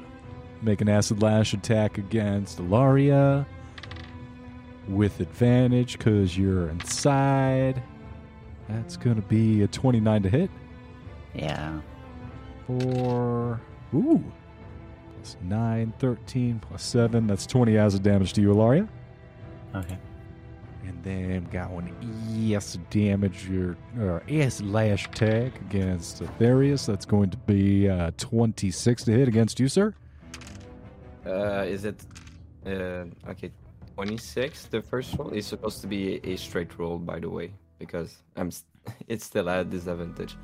S1: Make an acid lash attack against Ilaria with advantage because you're inside. That's going to be a 29 to hit.
S4: Yeah.
S1: Four. Ooh. Plus 9, 13, plus 7. That's 20 acid damage to you, Ilaria.
S4: Okay.
S1: And then got one acid damage, your or acid lash attack against Aetherius. That's going to be uh, 26 to hit against you, sir.
S6: Uh, is it? Uh, okay, twenty-six. The first roll is supposed to be a straight roll, by the way, because I'm. St- (laughs) it's still at disadvantage.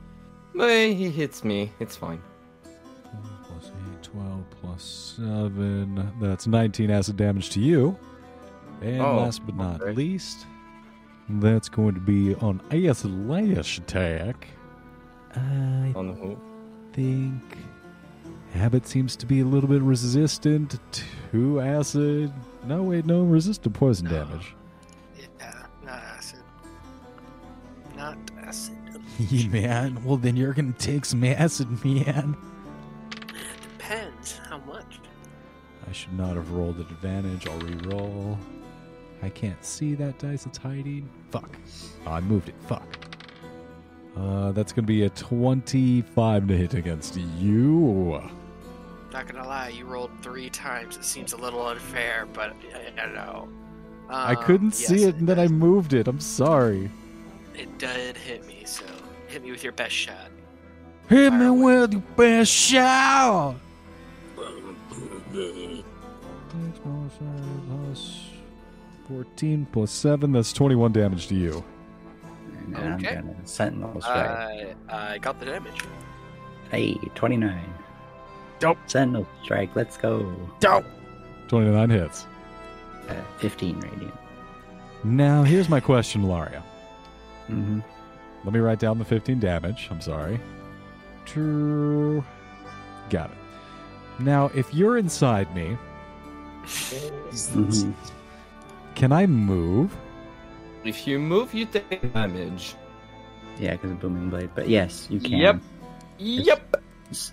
S6: But he hits me. It's fine.
S1: Plus 8, 12, plus 7. That's 19 acid damage to you. And
S6: Oh,
S1: last but not
S6: okay.
S1: least, that's going to be on acid lash attack. I
S6: On who?
S1: think Abbott seems to be a little bit resistant to acid. No, wait, no, resistant poison damage.
S3: yeah, not acid. Not acid. (laughs)
S1: Yeah, man. Well, then you're gonna take some acid, (laughs) man.
S3: It Depends how much.
S1: I should not have rolled at advantage. I'll re-roll. I can't see that dice. It's hiding. Fuck. Oh, I moved it. Fuck. Uh, that's gonna be a 25 to hit against you.
S3: Not gonna lie, you rolled three times. It seems a little unfair, but I, I don't know.
S1: I
S3: Um,
S1: couldn't
S3: yes,
S1: see it, and then I moved it. I'm sorry.
S3: It did hit me, so hit me with your best shot.
S9: Hit
S3: Fire
S9: me
S3: away.
S9: with your best shot.
S1: Six plus seven plus 14 plus 7. That's 21 damage to you.
S4: And then
S3: Okay.
S4: I'm gonna sentinel strike.
S3: I I got the damage.
S4: hey, 29.
S9: Dope.
S4: Sentinel strike, let's go.
S9: Dope.
S1: 29 hits.
S4: Uh, 15 radiant.
S1: Now, here's my question, Laria.
S4: Mm-hmm.
S1: Let me write down the 15 damage. I'm sorry. True. Got it. Now, if you're inside me,
S4: Mhm.
S1: can I move?
S6: If you move, you take damage.
S4: Yeah, because of booming blade. But yes, you can.
S6: Yep. Yep.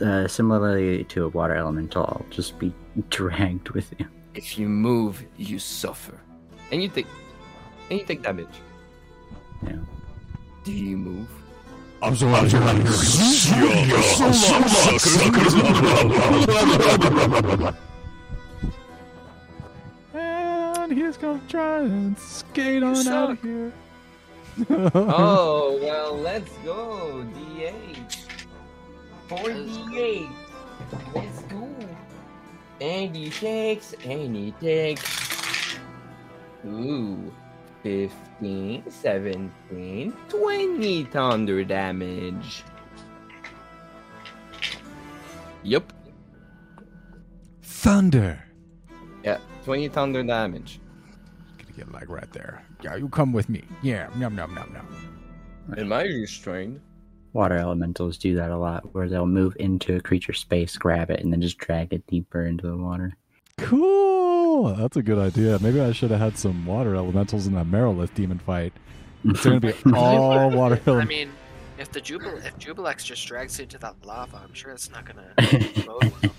S4: Uh, similarly to a water elemental, I'll just be (laughs) dragged with you.
S6: If you move, you suffer. And you take, and you take damage.
S4: Yeah.
S6: Do you move?
S9: I'm so out here. I'm so sucker.
S1: And he's gonna try and skate on out of here. (laughs)
S6: oh well, let's go, DH. 48. Let's go. Andy takes. Andy takes. Ooh. 15, 17, 20 thunder damage. Yep.
S1: Thunder.
S6: Yeah, 20 thunder damage.
S1: Gonna get like right there. Yeah, you come with me. Yeah, nom nom nom nom.
S6: Am I restrained?
S4: Water elementals do that a lot, where they'll move into a creature space, grab it, and then just drag it deeper into the water.
S1: Cool. That's a good idea. Maybe I should have had some water elementals in that Marilith demon fight. It's gonna be (laughs) all water
S3: I mean, if the Jubil if Juiblex just drags it into that lava, I'm sure it's not gonna (laughs) bode well.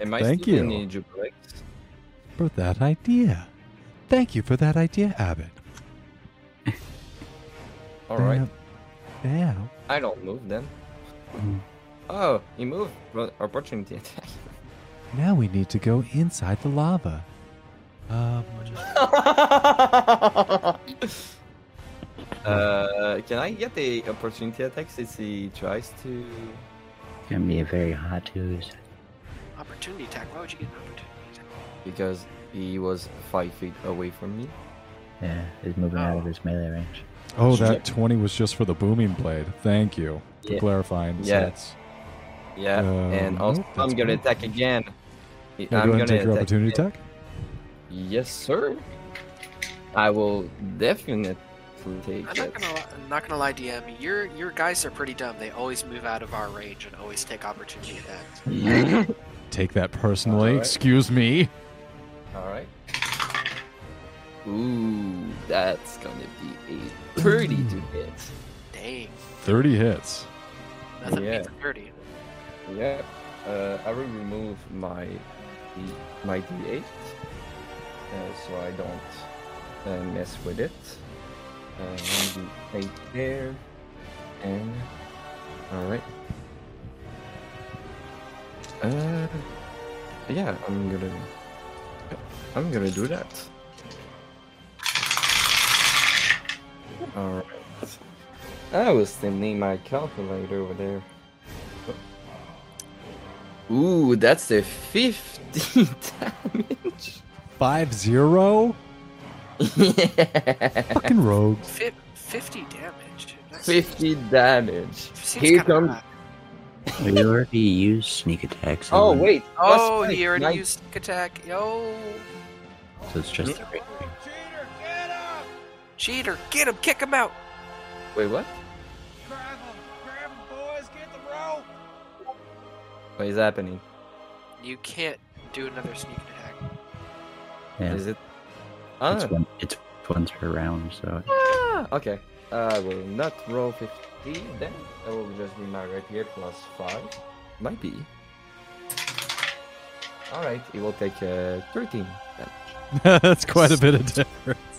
S6: Am I
S1: Thank you.
S6: in Juiblex?
S1: For that idea. Thank you for that idea, Abbott.
S6: Alright.
S1: Yeah.
S6: I don't move then.
S4: Mm.
S6: Oh, he moved. Ro- Opportunity attack.
S1: Now we need to go inside the lava. Um, (laughs)
S6: uh, can I get the opportunity attack since he tries to?
S4: Can be a very hot ooze.
S3: Opportunity attack. Why would you get an opportunity attack?
S6: Because he was five feet away from me.
S4: Yeah, he's moving out of
S3: Oh.
S4: his melee range.
S1: Oh, that 20 was just for the booming blade. Thank you for
S6: Yeah.
S1: clarifying.
S6: Yeah. Yeah,
S1: Um,
S6: and also
S1: nope,
S6: I'm gonna attack again.
S1: Yeah,
S6: I'm
S1: go ahead
S6: gonna
S1: and take your
S6: attack
S1: opportunity
S6: again.
S1: attack.
S6: Yes, sir. I will definitely take
S3: I'm not
S6: it.
S3: gonna I'm not gonna lie, DM. Your your guys are pretty dumb. They always move out of our range and always take opportunity attacks. (laughs)
S1: Take that personally.
S6: Alright.
S1: Excuse me.
S6: All right. Ooh, that's gonna be a 30 to hit.
S3: Dang,
S1: 30 hits.
S3: nothing
S6: Yeah.
S3: beats thirty.
S6: Yeah. Uh, I will remove my my D8, uh, so I don't uh, mess with it. Uh, one D8 there, and all right. Uh, yeah, I'm gonna, I'm gonna do that. All right. I was thinking my calculator over there. Ooh, that's a 50 (laughs) damage.
S1: 5 0?
S6: yeah.
S1: Fucking rogue.
S3: Fi- Fifty damage. That's-
S6: 50 damage. Here comes.
S3: high.
S4: We already used sneak attack. so
S6: Oh, wait.
S3: Oh,
S6: you
S3: already
S6: nice.
S3: used sneak attack. Yo,
S4: So it's just the right way.
S3: Cheater, get him, kick him out.
S6: Wait, what? Grab him, grab him, boys, get the rope. What is happening?
S3: You can't do another sneak attack.
S4: Yeah,
S6: Is it?
S4: it's,
S6: Ah,
S4: one, it's once per round, so
S6: ah, okay. I will not roll 50 then. That will just be my rapier plus 5. Might be. Alright, it will take uh, 13 (laughs)
S1: That's quite a bit of (laughs) difference.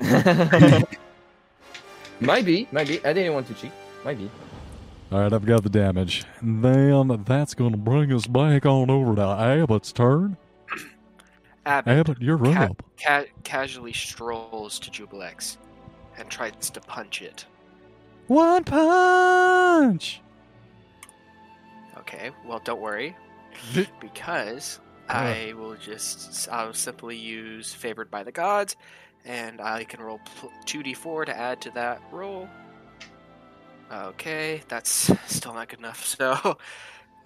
S6: Damage. might be, might be. I didn't want to cheat. Maybe.
S1: All right, I've got the damage. And then that's going to bring us back on over to Abbott's turn.
S3: Abbott
S1: Abbott, you're
S3: ca-
S1: up.
S3: ca- casually strolls to Juiblex and tries to punch it.
S1: One punch!
S3: Okay, well, don't worry, (laughs) because I will just I'll simply use favored by the gods, and I can roll two d four to add to that roll. Okay, that's (laughs) still not good enough. (laughs) So,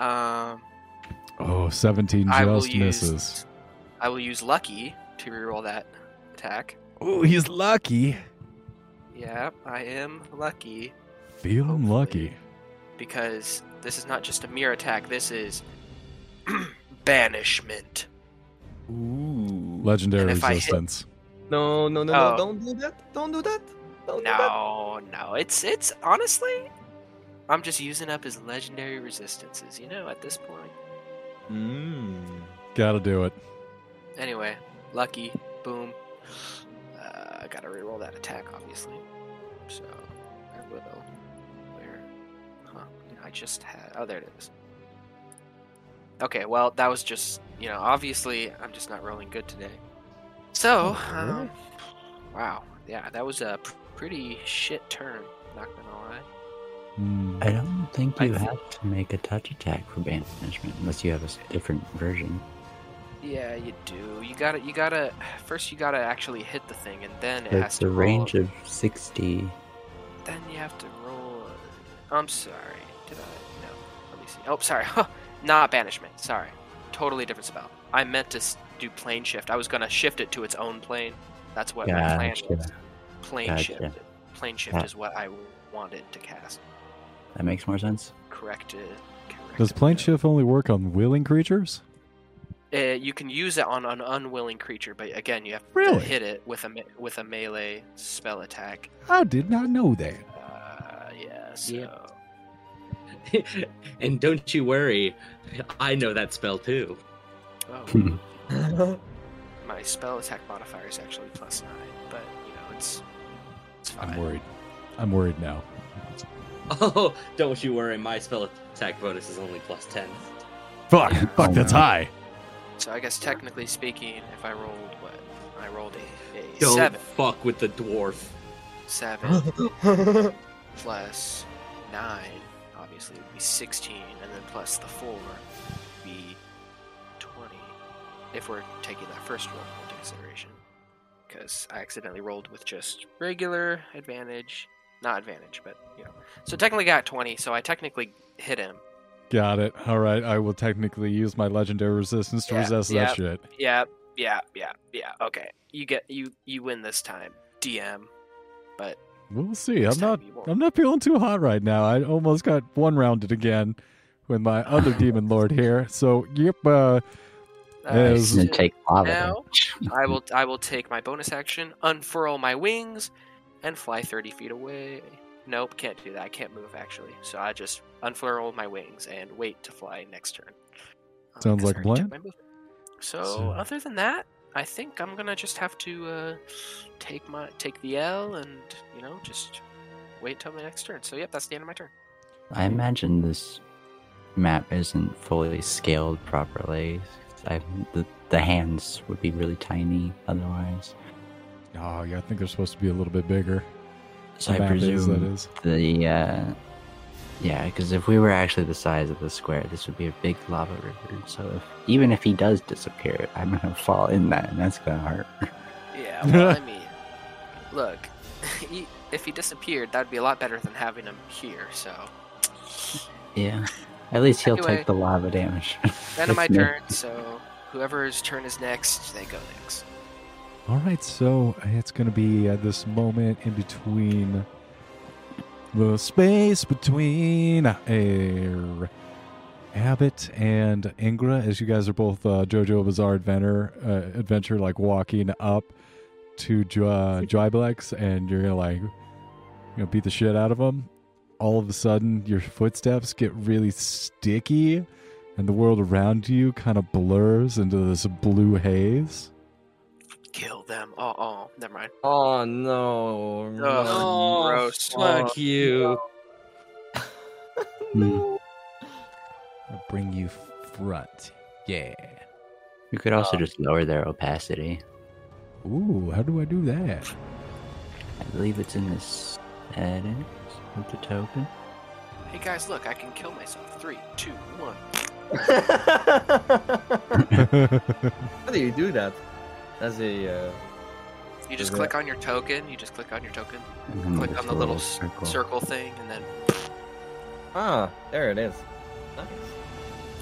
S3: um,
S1: Oh, 17
S3: I will
S1: just
S3: use
S1: misses.
S3: I will use lucky to reroll that attack.
S1: Oh, he's lucky.
S3: Yeah, I am lucky
S1: Feeling
S3: Hopefully.
S1: lucky.
S3: because this is not just a mere attack. This is (clears throat) banishment.
S6: Ooh.
S1: Legendary
S3: And I hit-
S1: resistance.
S6: No, no, no,
S3: Oh.
S6: no! Don't do that! Don't do that! Don't do that!
S3: No, no, it's it's honestly, I'm just using up his legendary resistances. You know, at this point.
S6: Mm.
S1: Gotta do it.
S3: Anyway, lucky, boom. Uh, I gotta reroll that attack, obviously. So I will. Where? Huh? I just had. Oh, there it is. Okay, well, that was just you know obviously I'm just not rolling good today. So, um, wow, yeah, that was a pr- pretty shit turn. Not gonna lie.
S1: Hmm.
S4: I don't think you
S3: thi-
S4: have to make a touch attack for banishment unless you have a different version.
S3: Yeah, you do. You gotta, you gotta. First, you gotta actually hit the thing, and then it
S4: But
S3: has
S4: It's
S3: to
S4: a
S3: roll-
S4: range of 60.
S3: Then you have to roll. I'm sorry. Did I? No. Let me see. Oh, sorry. (laughs) Not banishment. Sorry. Totally different spell. I meant to s- do plane shift. I was gonna shift it to its own plane. That's what my plan
S4: Gotcha.
S3: was. Plane
S4: Gotcha.
S3: shift. Plane shift is what I wanted to cast.
S4: That makes more sense.
S3: Corrected. corrected
S1: Does plane shift only work on willing creatures?
S3: Uh, you can use it on an unwilling creature, but again, you have
S1: Really?
S3: to hit it with a me- with a melee spell attack.
S1: I did not know that.
S3: Uh, yeah. So.
S2: Yep. (laughs) and don't you worry, I know that spell too.
S3: Oh. (laughs) (laughs) My spell attack modifier is actually plus nine, but you know it's it's fine.
S1: I'm worried. I'm worried now.
S2: Oh, don't you worry, my spell attack bonus is only plus 10.
S1: Fuck!
S3: Yeah.
S1: Fuck! That's
S4: Oh, no.
S1: high.
S3: So I guess technically speaking, if I rolled what I rolled a, a
S2: Don't
S3: seven,
S2: fuck with the dwarf.
S3: seven (laughs) plus nine, obviously would be sixteen, and then plus the four would be twenty. If we're taking that first roll into consideration, because I accidentally rolled with just regular advantage, not advantage, but you know. So technically got twenty. So I technically hit him.
S1: Got it. All right. I will technically use my legendary resistance to
S3: Yeah,
S1: resist
S3: yeah.
S1: that shit.
S3: Yeah, yeah, yeah, yeah. Okay, you get you you win this time, DM. But
S1: We'll see. I'm not. I'm not feeling too hot right now. I almost got one rounded again with my other (laughs) demon lord here. So yep. Uh, As-
S4: And take lava.
S3: Now- I will I will take my bonus action, unfurl my wings, and fly thirty feet away. Nope, can't do that. I can't move actually. So I just unfurl my wings and wait to fly next turn. Uh,
S1: Sounds
S3: 'cause
S1: like
S3: I
S1: a
S3: already
S1: plan.
S3: took my movement. So,
S1: So-
S3: other than that, I think I'm gonna just have to uh, take my take the L and you know just wait till my next turn. So yep, that's the end of my turn.
S4: I imagine this map isn't fully scaled properly. I, the, the hands would be really tiny otherwise.
S1: oh yeah, I think they're supposed to be a little bit bigger.
S4: So I
S1: map is,
S4: presume
S1: that is.
S4: the uh, yeah, because if we were actually the size of the square, this would be a big lava river. So if even if he does disappear, I'm gonna fall in that, and that's gonna hurt. (laughs)
S3: Yeah, well, I (laughs) mean, look, (laughs) he, if he disappeared, that'd be a lot better than having him here. So,
S4: yeah, at least he'll
S3: Anyway.
S4: take the lava damage. (laughs)
S3: end of my
S4: If
S3: turn. So, whoever's turn is next, they go next.
S1: All right, so it's going to be at this moment in between the space between uh, Abbott and Ingra, as you guys are both uh, JoJo Bizarre Adventure, uh, adventure, like walking up to J- uh, Juiblex, and you're gonna like, you know, beat the shit out of them. All of a sudden, your footsteps get really sticky, and the world around you kind of blurs into this blue haze.
S3: Kill them. Oh, oh, never mind.
S6: Oh no!
S3: Ugh.
S2: Oh,
S3: gross.
S2: fuck you. (laughs)
S4: Hmm.
S1: I'll bring you front. Yeah.
S4: You could also just lower their opacity.
S1: Ooh, how do I do that?
S4: I believe it's in this settings with the token.
S3: Hey guys, look, I can kill myself. Three, two, one.
S6: How do you do that? As a uh,
S3: You just
S6: Is
S3: click on your token. You just click on your token.
S4: And then
S3: Click on the little
S4: circle.
S3: circle thing, and then
S6: ah, there it is. Nice.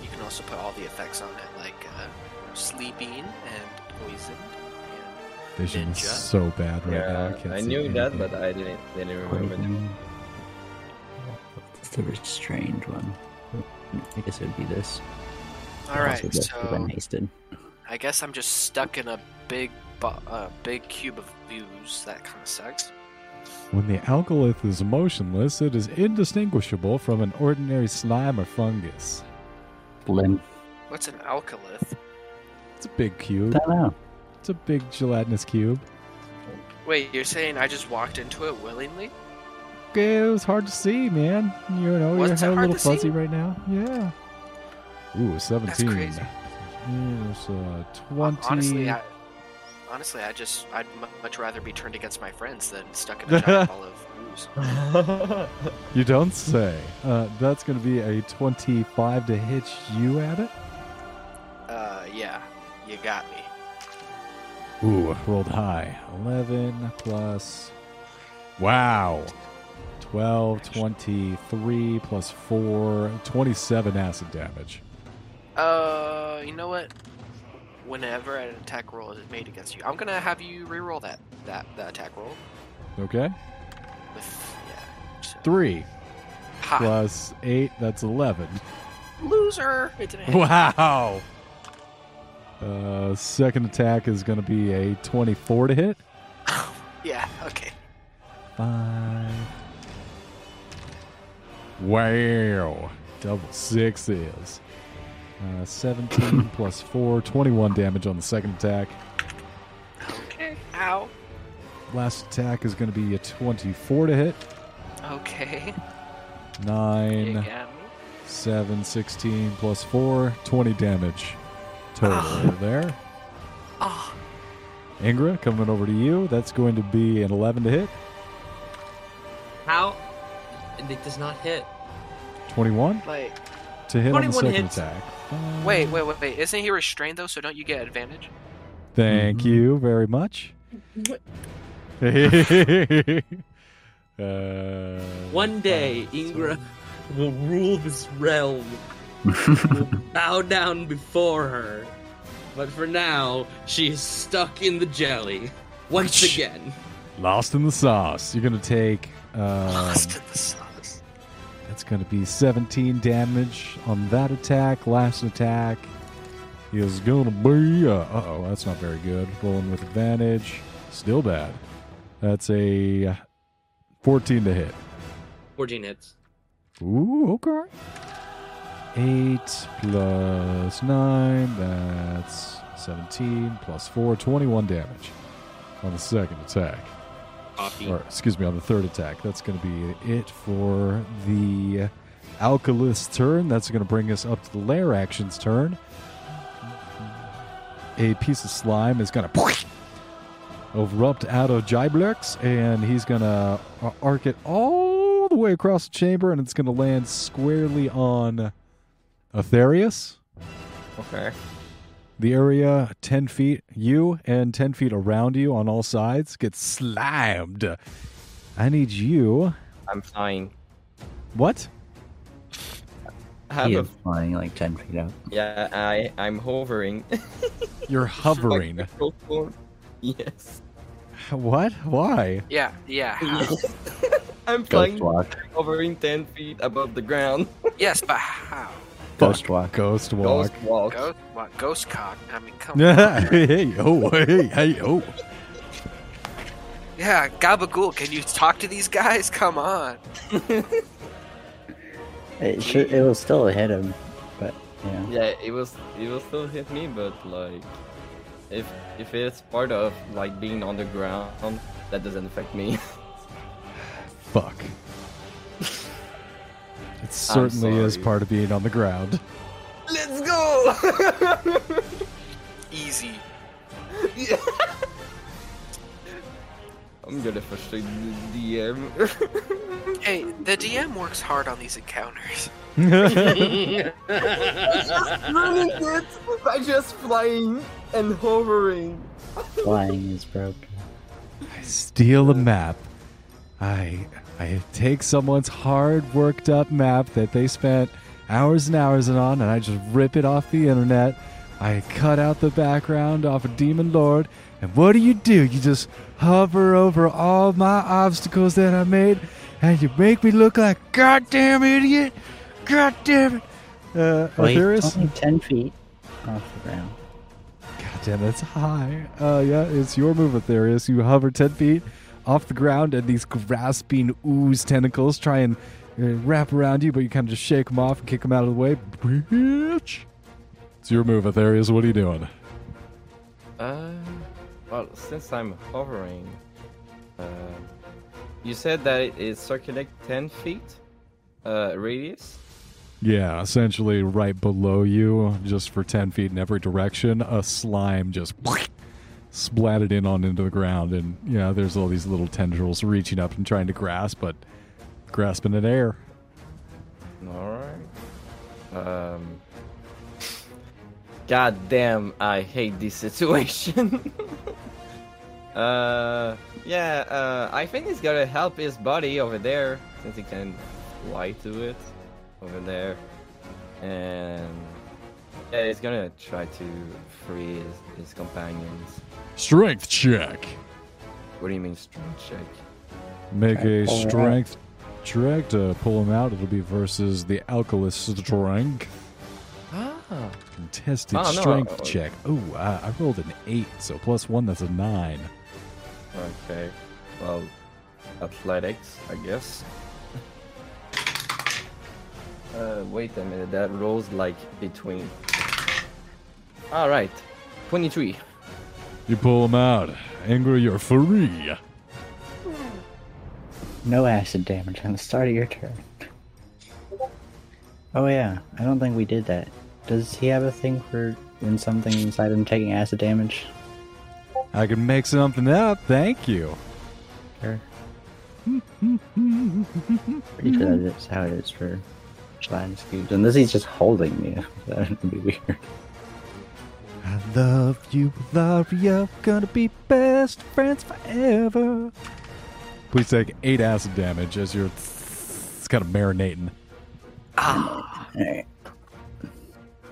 S3: you can also put all the effects on it, like uh, sleeping and poisoned. And
S1: Vision is so bad right now. I,
S6: Yeah,
S1: can't
S6: I
S1: see
S6: knew that, but I didn't didn't remember. That.
S4: Poison. It's the restrained one. I guess it would be this.
S3: all right, so
S4: been hasted.
S3: I guess I'm just stuck in a big, bu- uh, big cube of views. That kind of sucks.
S1: When the alkilith is motionless, it is indistinguishable from an ordinary slime or fungus.
S4: Limb.
S3: What's an alkilith?
S1: It's a big cube.
S4: I don't know.
S1: It's a big gelatinous cube.
S3: Wait, you're saying I just walked into it willingly?
S1: Okay. It was hard to see, man. You know,
S3: Was
S1: your
S3: it
S1: hair a little
S3: to see?
S1: fuzzy right now. Yeah. Ooh, 17.
S3: That's crazy.
S1: Yes, uh, 20.
S3: Honestly, I, honestly, I just I'd mu- much rather be turned against my friends than stuck in a giant (laughs) ball of ooze. (laughs)
S1: You don't say. Uh, that's going to be a 25 to hit you at it.
S3: Uh, yeah, you got me.
S1: Ooh, rolled high. 11 plus. Wow. 12, 23 plus 4, 27 acid damage.
S3: Uh, you know what? Whenever an attack roll is made against you, I'm gonna have you re-roll that that that attack roll
S1: Okay?
S3: with yeah. So,
S1: 3
S3: ha,
S1: plus 8, that's 11.
S3: loser!
S1: Wow. Uh, second attack is to be a 24 to hit. (laughs)
S3: Yeah, okay.
S1: Five. Wow. Double sixes. Uh, 17 (laughs) plus 4, 21 damage on the second attack.
S3: Okay. Ow.
S1: Last attack is going to be a 24 to hit.
S3: Okay.
S1: 9,
S3: got me.
S1: 7, 16 plus 4, 20 damage total there.
S3: Oh,
S1: Ingra, coming over to you. That's going to be an 11 to hit.
S2: How? It does not hit.
S1: 21
S3: like,
S1: to hit on the
S2: 21
S1: second
S2: hits.
S1: attack.
S3: wait, wait, wait, wait. Isn't he restrained though? So don't you get advantage?
S1: Thank
S4: Mhm.
S1: you very much. (laughs) uh,
S2: One day,
S1: five,
S2: Ingra will rule this realm. (laughs) will bow down before her. But for now, she is stuck in the jelly. Once again.
S1: Lost in the sauce. You're going to take. Um,
S3: Lost in the sauce.
S1: That's going to be 17 damage on that attack. Last attack is going to be. Uh oh, that's not very good. Rolling with advantage. Still bad. That's a 14 to hit.
S2: 14 hits.
S1: Ooh, okay. 8 plus 9, that's 17 plus 4, 21 damage on the second attack.
S2: Coffee.
S1: Or, excuse me, on the third attack. That's going to be it for the Alkilith's turn. That's going to bring us up to the Lair Action's turn. A piece of slime is going to erupt out of Juiblex, and he's going to arc it all the way across the chamber, and it's going to land squarely on Aetherius.
S6: Okay.
S1: The area 10 feet, you and 10 feet around you on all sides get slammed. I need you.
S6: I'm flying.
S1: What?
S6: I have
S4: he
S6: a,
S4: is flying like 10 feet out.
S6: yeah, I I'm hovering. (laughs)
S1: You're hovering.
S6: Like. Yes.
S1: what? Why?
S3: Yeah, yeah. (laughs)
S6: I'm
S4: Ghost
S6: flying,
S4: walk.
S6: hovering ten feet above the ground.
S3: yes, but how?
S4: Ghost walk.
S1: Ghost walk.
S6: Ghost walk.
S3: Ghost, what? Ghost cock? I mean, come (laughs) on.
S1: hey, oh, hey, hey, oh.
S3: Yeah, Gabagool, can you talk to these guys? Come on. (laughs)
S4: It should. It will still hit him, but yeah.
S6: Yeah, it was it will still hit me, but like if if it's part of like being on the ground, that doesn't affect me. (laughs)
S1: Fuck. It certainly is part of being on the ground.
S6: Let's go. (laughs)
S3: Easy.
S6: yeah. (laughs) I'm gonna frustrate the DM. (laughs)
S3: Hey, the DM works hard on these encounters.
S6: running it by just flying and hovering.
S4: Flying is broken.
S1: I steal a map. I I take someone's hard worked up map that they spent hours and hours on, and I just rip it off the internet. I cut out the background off of Demon Lord, and what do you do? You just hover over all my obstacles that I made, and you make me look like a goddamn idiot. God damn it. Uh,
S4: Well, he's only 10 feet off the ground.
S1: God damn, that's high. Uh, yeah, it's your move, Aetherius. You hover 10 feet off the ground, and these grasping ooze tentacles try and uh, wrap around you, but you kind of just shake them off and kick them out of the way. Bitch! It's your move, Aetherius. What are you doing?
S6: Uh, well, since I'm hovering, uh, you said that it is it circulate ten feet uh, radius.
S1: Yeah, essentially right below you, just for 10 feet in every direction, a slime just splatted in on into the ground. And, yeah, there's all these little tendrils reaching up and trying to grasp, but grasping at air.
S6: All right. Um. God damn, I hate this situation. (laughs) uh, yeah. Uh, I think he's gonna help his buddy over there since he can fly to it over there, and yeah, he's gonna try to free his, his companions.
S1: Strength check.
S6: What do you mean strength check?
S1: Make a
S4: pull him out.
S1: strength check to pull him out. It'll be versus the alkilith's strength.
S6: Ah.
S1: Contested
S6: Oh, no.
S1: strength check. Oh, uh, I rolled an 8, so plus 1, that's a 9.
S6: Okay. Well, athletics, I guess. Uh, wait a minute. That rolls like between. All right, twenty-three.
S1: You pull him out. Angry, you're free.
S4: No acid damage on the start of your turn. Oh yeah, I don't think we did that. Does he have a thing for when something inside him taking acid damage?
S1: I can make something up. Thank you.
S4: Sure. (laughs) Pretty sure that is how it is for gelatinous cubes. Unless he's just holding me. (laughs) That would be weird.
S1: I love you, love you, gonna be best friends forever. Please take eight acid damage as you're it's kind of marinating.
S3: Ah,
S4: Alright.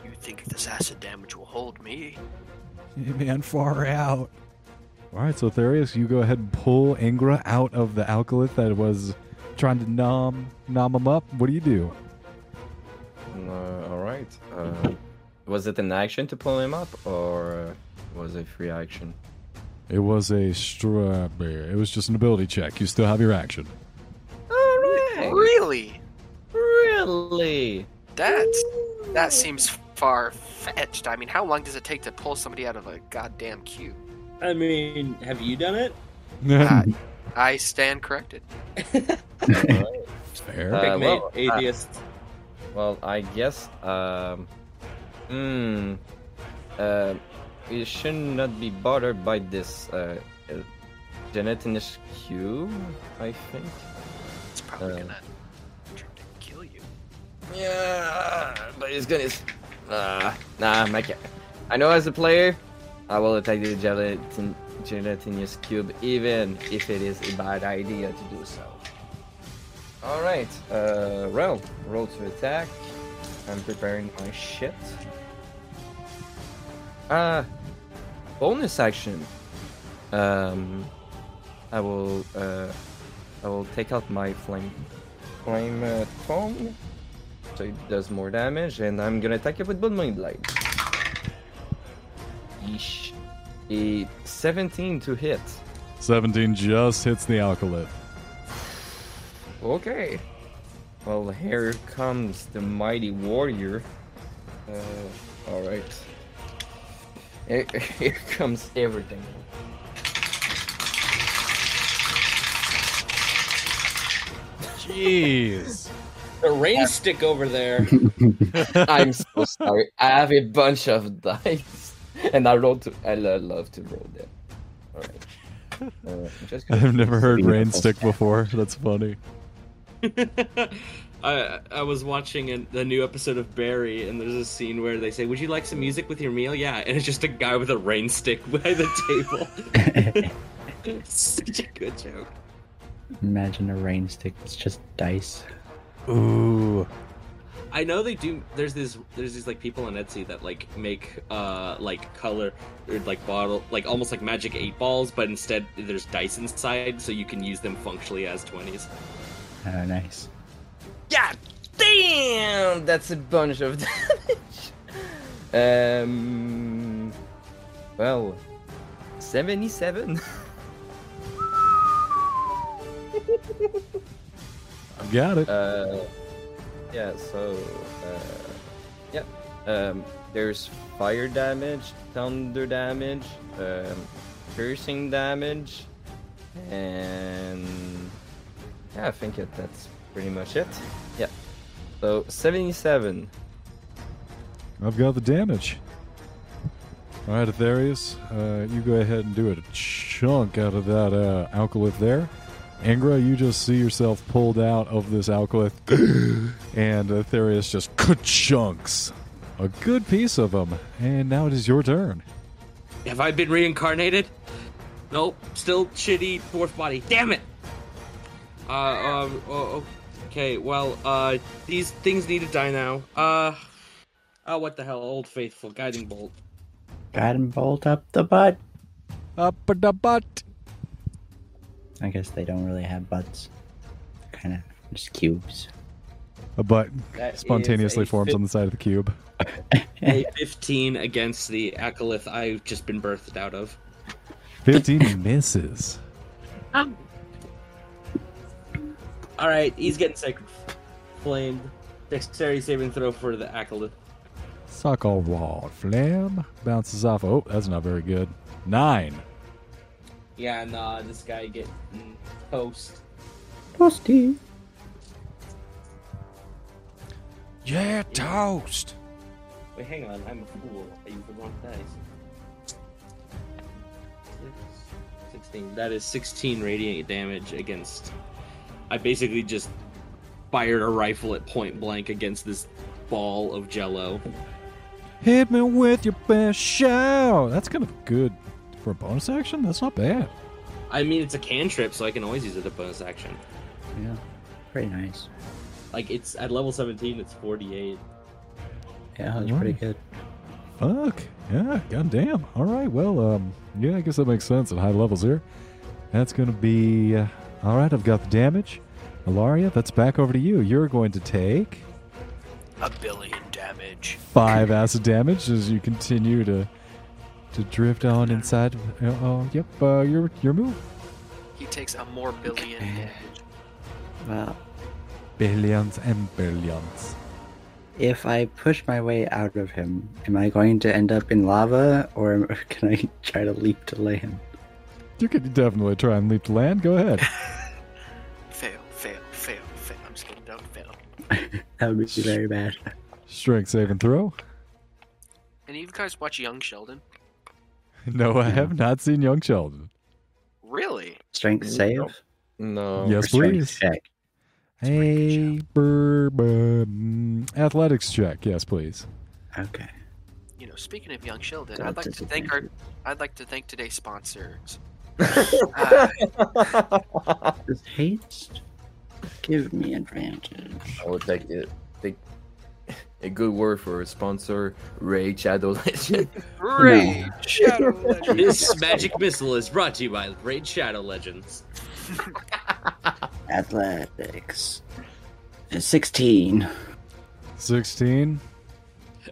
S3: you think this acid damage will hold me?
S1: Hey, man, far out. All right, so Therius, you go ahead and pull Ingra out of the alkilith that was trying to nom nom him up. What do you do?
S6: Uh, all right. Uh, was it an action to pull him up, or uh, was it free action?
S1: It was a stra- It was just an ability check. You still have your action.
S6: All right.
S3: Really?
S6: Really?
S3: That's that seems far fetched. I mean, how long does it take to pull somebody out of a goddamn cube?
S2: I mean, have you done it?
S3: Uh, (laughs) I stand corrected. (laughs)
S6: Alright.
S1: Fair.
S6: Uh,
S2: Pygmy
S6: well, uh,
S2: atheist.
S6: Well, I guess. Um. Hmm. Uh, we should not be bothered by this uh, uh, gelatinous cube. I think.
S3: It's probably
S6: Uh.
S3: gonna try to kill you.
S6: Yeah, but it's gonna. Uh, nah, my cat. I know as a player, I will attack the gelatin gelatinous cube, even if it is a bad idea to do so. All right, uh, roll, roll to attack. I'm preparing my shit. Uh, bonus action. Um, I will, uh, I will take out my flame, flame uh, tongue so it does more damage, and I'm gonna attack it with Blood Blade. Yeesh. A 17 to hit.
S1: 17 just hits the alkilith.
S6: Okay. Well, here comes the mighty warrior. Uh, alright. Here, (laughs) here comes everything.
S1: Jeez. (laughs)
S2: The rain stick over there. (laughs)
S6: I'm so sorry. I have a bunch of dice, and I roll to. I lo- love to roll them. Alright. Uh, I'm just gonna
S1: I've never heard
S4: Beautiful.
S1: rain stick before. That's funny. (laughs)
S2: I I was watching a, the new episode of Barry, and there's a scene where they say, "Would you like some music with your meal?" Yeah, and it's just a guy with a rain stick (laughs) by the table. (laughs) Such a good joke.
S4: Imagine a rain stick. It's just dice.
S1: Ooh.
S2: I know they do. There's this. There's these like people on Etsy that like make uh like color or like bottle like almost like magic eight balls, but instead there's dice inside, so you can use them functionally as twenties.
S4: Oh, nice.
S6: God damn! That's a bunch of (laughs) damage. um. Well, 77.
S1: I've (laughs) got it.
S6: Uh, yeah, so. Uh, yeah. Um, there's fire damage, thunder damage, um, piercing damage, and Yeah, I think it, that's pretty much it. Yeah. So 77.
S1: I've got the damage. All right, Aetherius, uh, you go ahead and do a chunk out of that uh, alkilith there. Angra, you just see yourself pulled out of this alkilith, (coughs) and Aetherius just chunks a good piece of him. And now it is your turn.
S2: Have I been reincarnated? Nope. Still shitty dwarf body. Damn it. Uh, um, oh, okay. Well, uh, these things need to die now. Uh, oh, what the hell? Old faithful guiding bolt.
S4: Got him bolt up the butt.
S1: Up the butt.
S4: I guess they don't really have butts. Kind of just cubes.
S1: A butt
S2: That is
S1: spontaneously
S2: a
S1: forms
S2: fif-
S1: on the side of the cube.
S2: A (laughs) 15 against the alkilith I've just been birthed out of.
S1: 15 misses.
S2: All right, he's getting sacred flamed. Dexterity saving throw for the Alkilith.
S1: Suck all raw flame. Bounces off. Oh, that's not very good. Nine.
S2: Yeah, nah, this guy getting toast.
S4: Toasty.
S9: Yeah, toast.
S2: Wait, hang on, I'm a fool. I used the wrong dice. Six, 16. That is 16 radiant damage against. I basically just fired a rifle at point blank against this ball of jello.
S1: Hit me with your best shout. That's kind of good for a bonus action. That's not bad.
S2: I mean, it's a cantrip, so I can always use it as a bonus action.
S4: Yeah. Pretty nice.
S2: Like, it's at level 17, it's 48.
S4: Yeah, that's pretty good.
S1: Fuck. Yeah, goddamn. All right, well, um, yeah, I guess that makes sense at high levels here. That's going to be. Uh, all right, I've got the damage. Ilaria, that's back over to you. You're going to take
S3: A billion damage.
S1: five acid damage as you continue to to drift on inside. Oh, oh yep, uh, your your move.
S3: He takes a more billion
S4: Okay.
S3: damage.
S4: Well,
S1: Billions and billions.
S4: if I push my way out of him, am I going to end up in lava, or (laughs) can I try to leap to land?
S1: You could definitely try and leap to land. Go ahead. (laughs)
S3: Fail, fail, fail, fail. I'm just kidding. Don't fail. (laughs)
S4: That would be very bad.
S1: Strength save and throw.
S3: Any of you guys watch Young Sheldon? (laughs)
S1: No, I have not seen Young Sheldon.
S3: Really?
S4: Strength save?
S6: No.
S1: Yes,
S4: Or strength
S1: please.
S4: check?
S1: Hey, bourbon. Athletics check. Yes, please.
S4: Okay.
S3: You know, speaking of Young Sheldon, I'd like to thank our I'd like to thank today's sponsors. (laughs)
S4: Does haste give me advantage?
S6: I will take it. Take a good word for a sponsor, Raid Shadow Legend.
S3: Raid Shadow Legends.
S2: This magic missile is brought to you by Raid Shadow Legends.
S4: Athletics. Uh, 16.
S1: 16.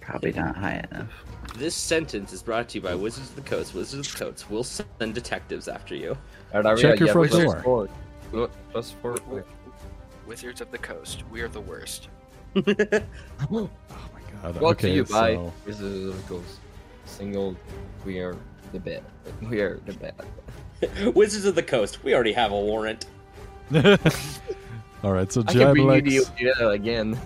S4: Probably not high enough.
S2: This sentence is brought to you by Wizards of the Coast. Wizards of the Coast will send detectives after you.
S1: Check your front door.
S6: Four. Plus Four.
S3: Wizards of the Coast. We are the worst. (laughs)
S1: Oh my god.
S6: Brought
S1: okay,
S6: to you by
S1: so
S6: Wizards of the Coast. Single, we are the bad. We are the bad. (laughs)
S2: Wizards of the Coast. We already have a warrant. (laughs)
S1: All right, so
S6: I can bring you Juiblex, again.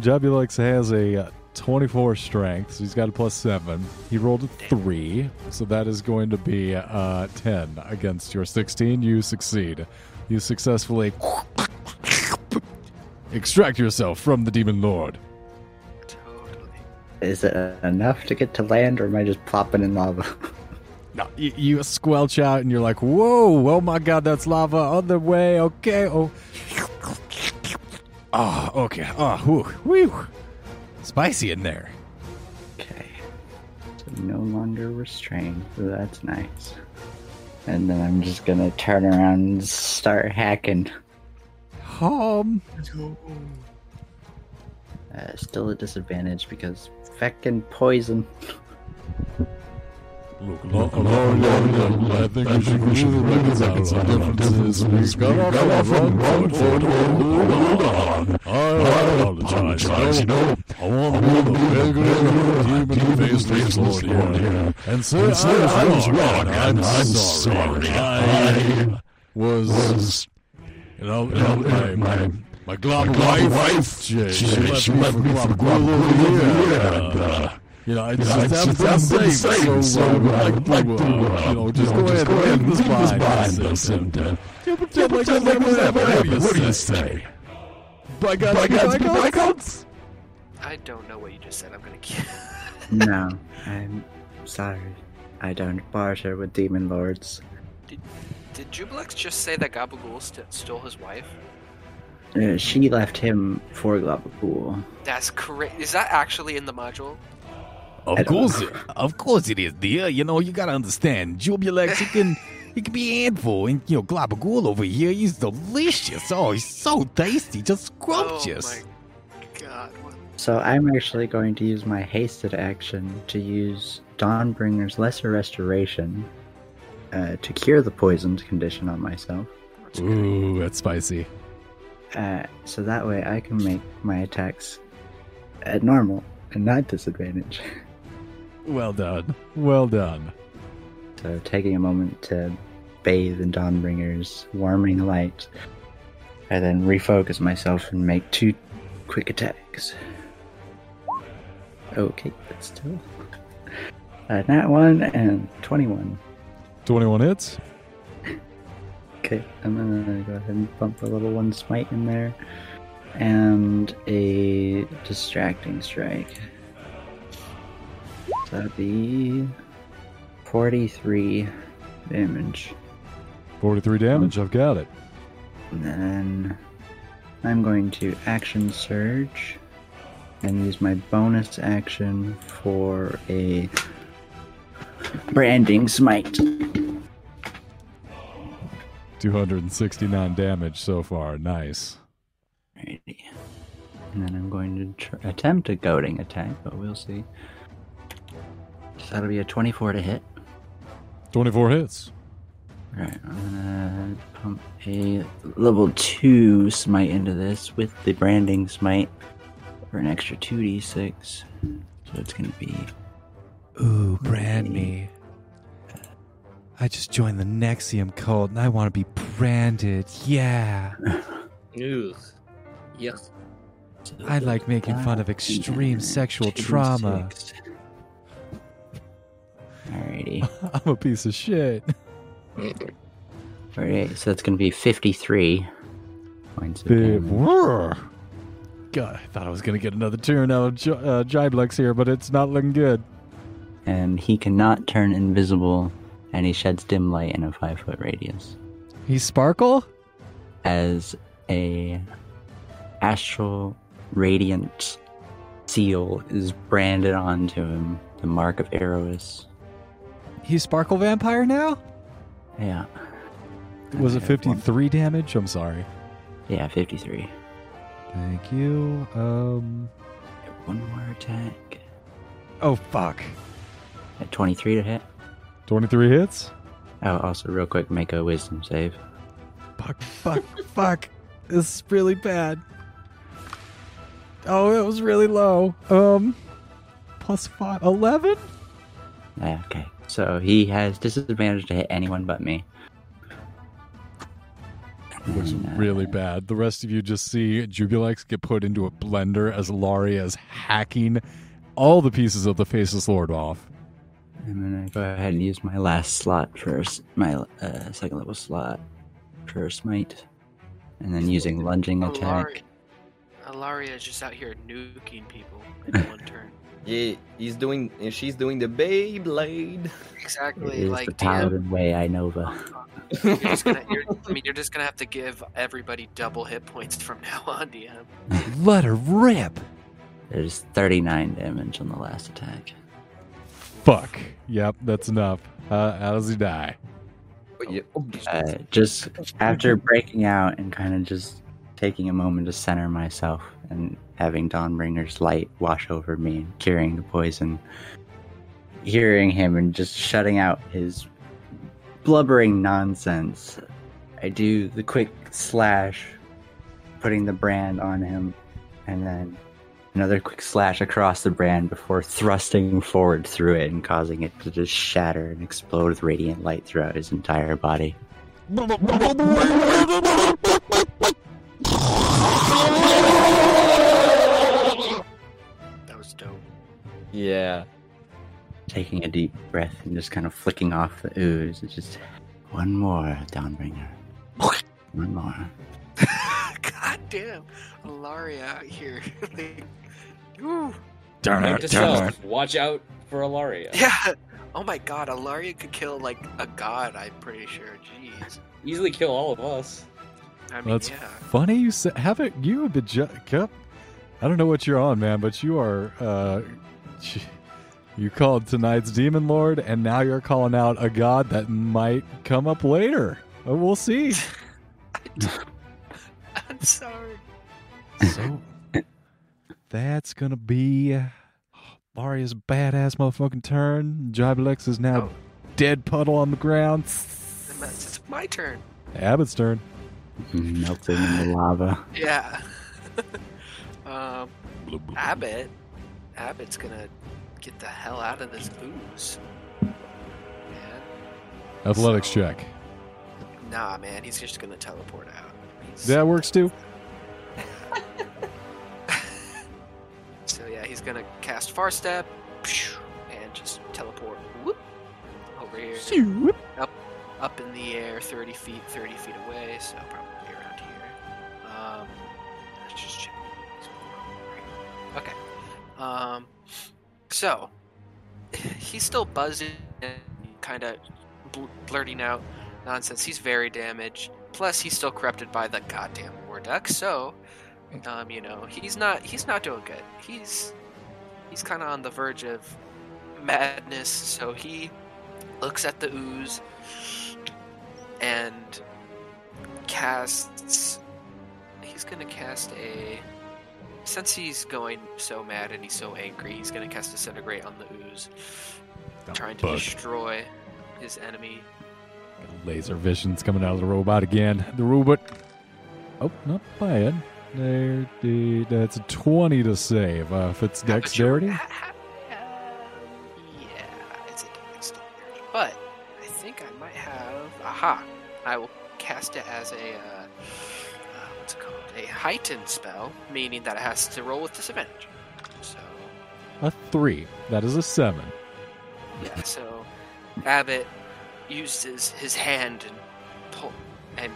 S1: Juiblex has a uh, 24 strength, so he's got a plus 7. He rolled a 3, so that is going to be uh, 10 against your 16. You succeed. You successfully extract yourself from the Demon Lord.
S3: Totally.
S4: Is it enough to get to land, or am I just plopping in lava? (laughs)
S1: No, you, you squelch out and you're like, whoa, oh my god, that's lava. Other way, okay. Oh, oh okay. Oh, whew, whew. Spicy in there.
S4: Okay. So no longer restrained, so that's nice. And then I'm just gonna turn around and start hacking.
S1: Um,
S4: Uh, still a disadvantage because feckin' poison.
S1: Look, look, look, look, look, I think we should, we should reconcile our differences. We got off on the wrong foot. Hold on. I apologize. You know, I want to be the regular demon face lord here. And say I was wrong, I'm sorry. I was
S9: You know, my, my, my globber wife, she, she, she left me for globber over here. Uh, And, uh, you know, I just have to say, so, uh, I'd like to, uh, you know, just go ahead and leave this behind us and, uh, yeah, pretend like that never happened. What do you say? Blackouts, blackouts, blackouts?
S3: I don't know what you just said. I'm gonna kill. (laughs) (laughs)
S4: No, I'm sorry. I don't barter with demon lords.
S3: Did Juiblex just say that Gabagool st- stole his wife?
S4: Uh, she left him for Globapool.
S3: That's correct. Is that actually in the module?
S4: I
S1: Of course, it, of course it is, dear. You know, you gotta understand. Juiblex, he can, he can be a handful, and you know, Globagool over here, he's delicious. Oh, he's so tasty, just scrumptious.
S3: Oh god.
S4: So I'm actually going to use my hasted action to use Dawnbringer's Lesser Restoration uh, to cure the poisoned condition on myself.
S1: Ooh, that's spicy.
S4: Uh, so that way I can make my attacks at normal and not disadvantage. (laughs)
S1: Well done. Well done.
S4: So taking a moment to bathe in Dawnbringer's warming light, I then refocus myself and make two quick attacks. Okay, but still. Uh, nat 1 and 21.
S1: 21 hits. (laughs)
S4: Okay, I'm gonna go ahead and bump a level 1 smite in there. And a distracting strike. That'd be 43 damage.
S1: 43 damage, I've got it.
S4: And then I'm going to action surge and use my bonus action for a branding smite.
S1: 269 damage so far. Nice.
S4: Alrighty. And then I'm going to tr- attempt a goading attack, but we'll see. So that'll be a 24 to hit.
S1: 24 hits.
S4: Alright, I'm gonna pump a level 2 smite into this with the branding smite for an extra 2d6. So it's gonna be.
S1: Ooh, brand me. I just joined the NXIVM cult and I want to be branded. Yeah. (laughs)
S2: Ugh. Yuck.
S1: I like making fun of extreme sexual trauma.
S4: Alrighty. (laughs)
S1: I'm a piece of shit.
S4: Alright, so that's gonna be 53 points of
S1: Big-
S4: damage.
S1: God, I thought I was going to get another turn out of J- uh, Juiblex here, but it's not looking good.
S4: And he cannot turn invisible, and he sheds dim light in a 5 foot radius.
S1: He Sparkle?
S4: As a astral radiant seal is branded onto him, the mark of Eros.
S1: He's Sparkle Vampire now?
S4: Yeah.
S1: Was it
S4: I have one-
S1: 53 damage? I'm sorry.
S4: Yeah, 53.
S1: Thank you. Um.
S4: One more attack.
S1: Oh, fuck.
S4: At 23 to hit.
S1: 23 hits?
S4: Oh, also, real quick, make a wisdom save.
S1: Fuck, fuck, (laughs) fuck. This is really bad. Oh, it was really low. Um. Plus 5. 11?
S4: Yeah, okay. So he has disadvantage to hit anyone but me.
S1: It was
S4: And, uh,
S1: really bad. The rest of you just see Juiblex get put into a blender as Laria is hacking all the pieces of the Faceless Lord off.
S4: I'm gonna go ahead and use my last slot for s- my uh, second level slot for smite, and then using lunging attack.
S3: Alaria, Alaria is just out here nuking people in one (laughs) turn.
S6: Yeah, he's doing. And she's doing the Beyblade.
S4: It
S3: Exactly,
S4: is
S3: like
S4: the
S3: DM.
S4: paladin way, I Nova.
S3: You're just gonna, you're, (laughs) I mean, you're just gonna have to give everybody double hit points from (laughs) now on, DM.
S1: Let her rip.
S4: There's 39 damage on the last attack.
S1: Fuck. Yep, that's enough. Uh, how does he die?
S6: But yeah, oh,
S4: Uh, just after breaking out and kind of just taking a moment to center myself and having Dawnbringer's light wash over me and curing the poison, hearing him and just shutting out his blubbering nonsense, I do the quick slash, putting the brand on him, and then another quick slash across the brand before thrusting forward through it and causing it to just shatter and explode with radiant light throughout his entire body.
S6: Yeah.
S4: Taking a deep breath and just kind of flicking off the ooze. It's just one more, Dawnbringer. (laughs) One more.
S3: God damn, Alaria out here. (laughs) like, ooh.
S1: Darn
S2: Note to self, watch out for Alaria. (laughs)
S3: Yeah. Oh my god, Alaria could kill like a god. I'm pretty sure. Jeez.
S2: Easily kill all of us.
S3: I mean,
S1: That's
S3: yeah.
S1: funny you say. Haven't you have been ju- kept? I don't know what you're on, man, but you are. uh (laughs) You called tonight's demon lord, and now you're calling out a god that might come up later. Uh, We'll see. (laughs)
S3: I'm sorry.
S1: So that's gonna be Laria's badass motherfucking turn. Juiblex is now
S3: Oh.
S1: dead puddle on the ground.
S3: It's my turn.
S1: Abbott's turn.
S4: Melting in the lava.
S3: Yeah. (laughs) um, Abbott. Abbott's gonna get the hell out of this ooze. Man.
S1: Athletics
S3: So-
S1: check.
S3: Nah, man. He's just gonna teleport out. He's-
S1: That works too. (laughs)
S3: So yeah, he's gonna cast Far Step and just teleport whoop, over here, up, up in the air, thirty feet, thirty feet away. So probably Um, so he's still buzzing and kind of bl- blurting out nonsense. He's very damaged. Plus, he's still corrupted by the goddamn war duck. So, um, you know, he's not he's not doing good. He's he's kind of on the verge of madness. So he looks at the ooze and casts. He's gonna cast a. Since he's going so mad and he's so angry, he's gonna cast disintegrate on the ooze, trying to
S1: bug.
S3: destroy his enemy.
S1: Laser vision's coming out of the robot again. The robot. Oh, not bad. There, the- that's a 20 to save. Uh, if it's
S3: How much you-
S1: dexterity,
S3: um, yeah, it's a dexterity. But I think I might have. Aha! I will cast it as a. Uh, uh, heightened spell, meaning that it has to roll with disadvantage. So,
S1: a 3. That is a 7.
S3: yeah, so Abbott uses his hand and pull and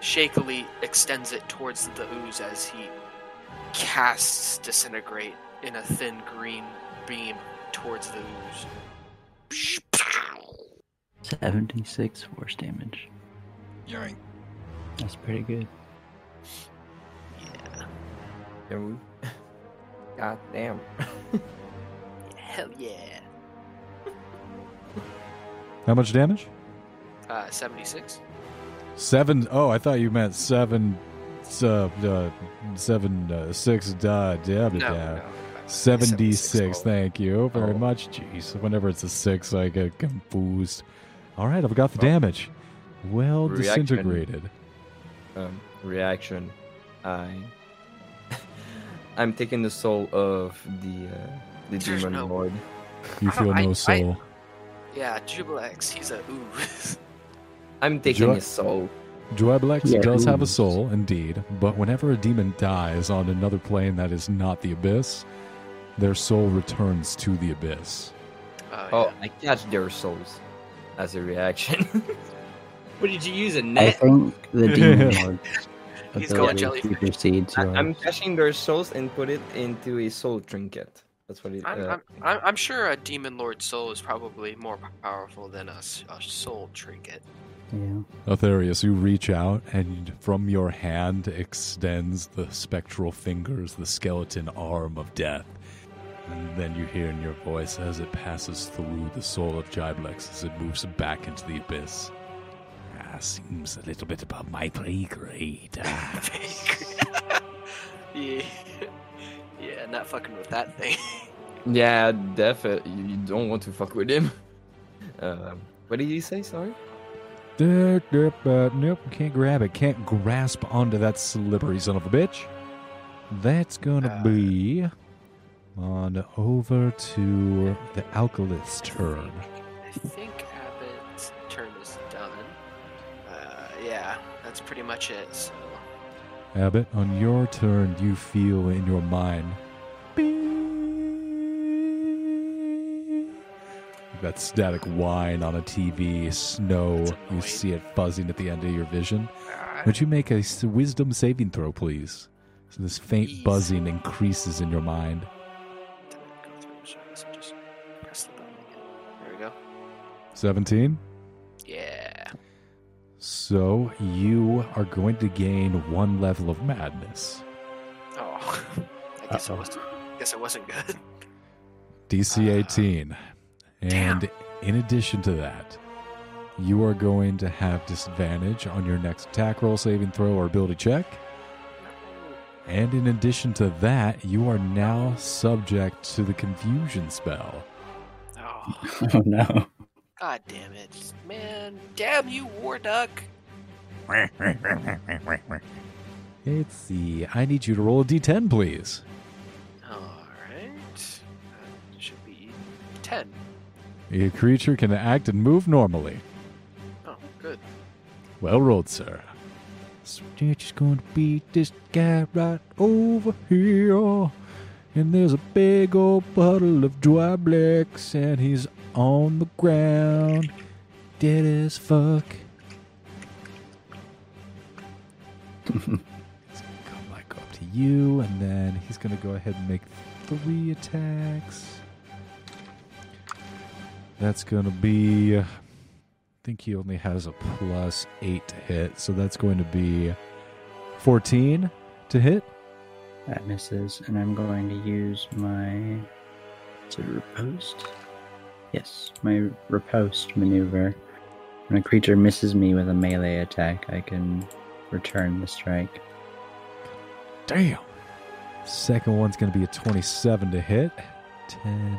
S3: shakily extends it towards the ooze as he casts disintegrate in a thin green beam towards the ooze.
S4: 76 force damage. That's pretty good.
S3: Yeah.
S6: Can we? (laughs) God damn.
S3: Hell yeah.
S1: How much damage?
S3: Uh, 76?
S1: Seven oh I thought you meant seven. Uh, uh, seven, uh, six, da, da, da,
S3: No,
S1: da.
S3: no.
S1: 76,
S3: Oh.
S1: thank you very
S6: Oh.
S1: much. Jeez, whenever it's a 6, I get confused. All right, I've got the
S6: Oh.
S1: damage. Well
S6: Reaction.
S1: disintegrated.
S6: Um, reaction. I. I'm taking the soul of the uh, the
S3: There's
S6: demon
S3: no-
S6: lord.
S1: You
S3: I
S1: feel
S3: don't- I-
S1: no
S3: I-
S1: soul.
S3: Yeah, Juiblex, he's a ooze. (laughs)
S6: I'm taking
S1: Joy-
S6: his soul.
S1: Juiblex
S4: Yeah,
S1: does have a
S4: ooze.
S1: soul, indeed, but whenever a demon dies on another plane that is not the abyss, their soul returns to the abyss.
S3: Oh,
S6: Oh. I catch their souls as a reaction. (laughs)
S2: What did you use a
S4: I
S2: net?
S4: I think the demon (laughs) lord
S3: He's going
S4: ability
S3: jellyfish.
S4: supersedes
S6: I, I'm catching their souls and put it into a soul trinket. That's what it.
S3: I'm,
S6: Uh,
S3: I'm, I'm, I'm sure a demon lord soul is probably more powerful than a, a soul trinket.
S4: yeah.
S1: Aetherius, you reach out, and from your hand extends the spectral fingers, the skeleton arm of death. And then you hear in your voice as it passes through the soul of Juiblex as it moves back into the abyss. Ah, seems a little bit above my pay grade. Ah. (laughs) (laughs)
S3: yeah, yeah, not fucking with that thing. (laughs)
S6: yeah, definitely. You, you don't want to fuck with him. Um, what did he say? Sorry.
S1: Derp, derp, uh, nope, can't grab it. Can't grasp onto that slippery son of a bitch. That's gonna
S3: Uh.
S1: be on over to the Alkilith's turn.
S3: I think Abbott's turn is done. yeah, that's pretty much it. So
S1: Abbott, on your turn, you feel in your mind. That static whine on a TV, snow, you see it buzzing at the end of your vision.
S3: uh,
S1: Would you make a wisdom saving throw, please? So this faint buzzing increases in your mind.
S3: go through, so I guess I'll just press the button again. There we go.
S1: 17.
S3: Yeah.
S1: So you are going to gain one level of madness.
S3: Oh, (laughs) I guess
S4: Uh-oh.
S3: it wasn't. Guess it wasn't good. (laughs)
S1: DC
S3: Uh,
S1: 18. And in addition to that, you are going to have disadvantage on your next attack roll, saving throw, or ability check. And in addition to that, you are now subject to the confusion spell.
S3: Oh, (laughs)
S4: Oh no.
S3: God damn it, man! Damn you, War Duck!
S1: Let's see. I need you to roll a d10, please.
S3: All right, that should be ten.
S1: A creature can act and move normally.
S3: Oh, good.
S1: Well rolled, sir. Stitch is going to beat this guy right over here. And there's a big old puddle of dry blacks, and he's on the ground, dead as fuck. (laughs) he's gonna come like up to you, and then he's gonna go ahead and make three attacks. That's gonna be. I think he only has a plus eight to hit, so that's going to be 14 to hit.
S4: That misses, and I'm going to use my. to it riposte? Yes, my riposte maneuver. When a creature misses me with a melee attack, I can return the strike.
S1: Damn. Second one's going to be a 27 to hit. 10,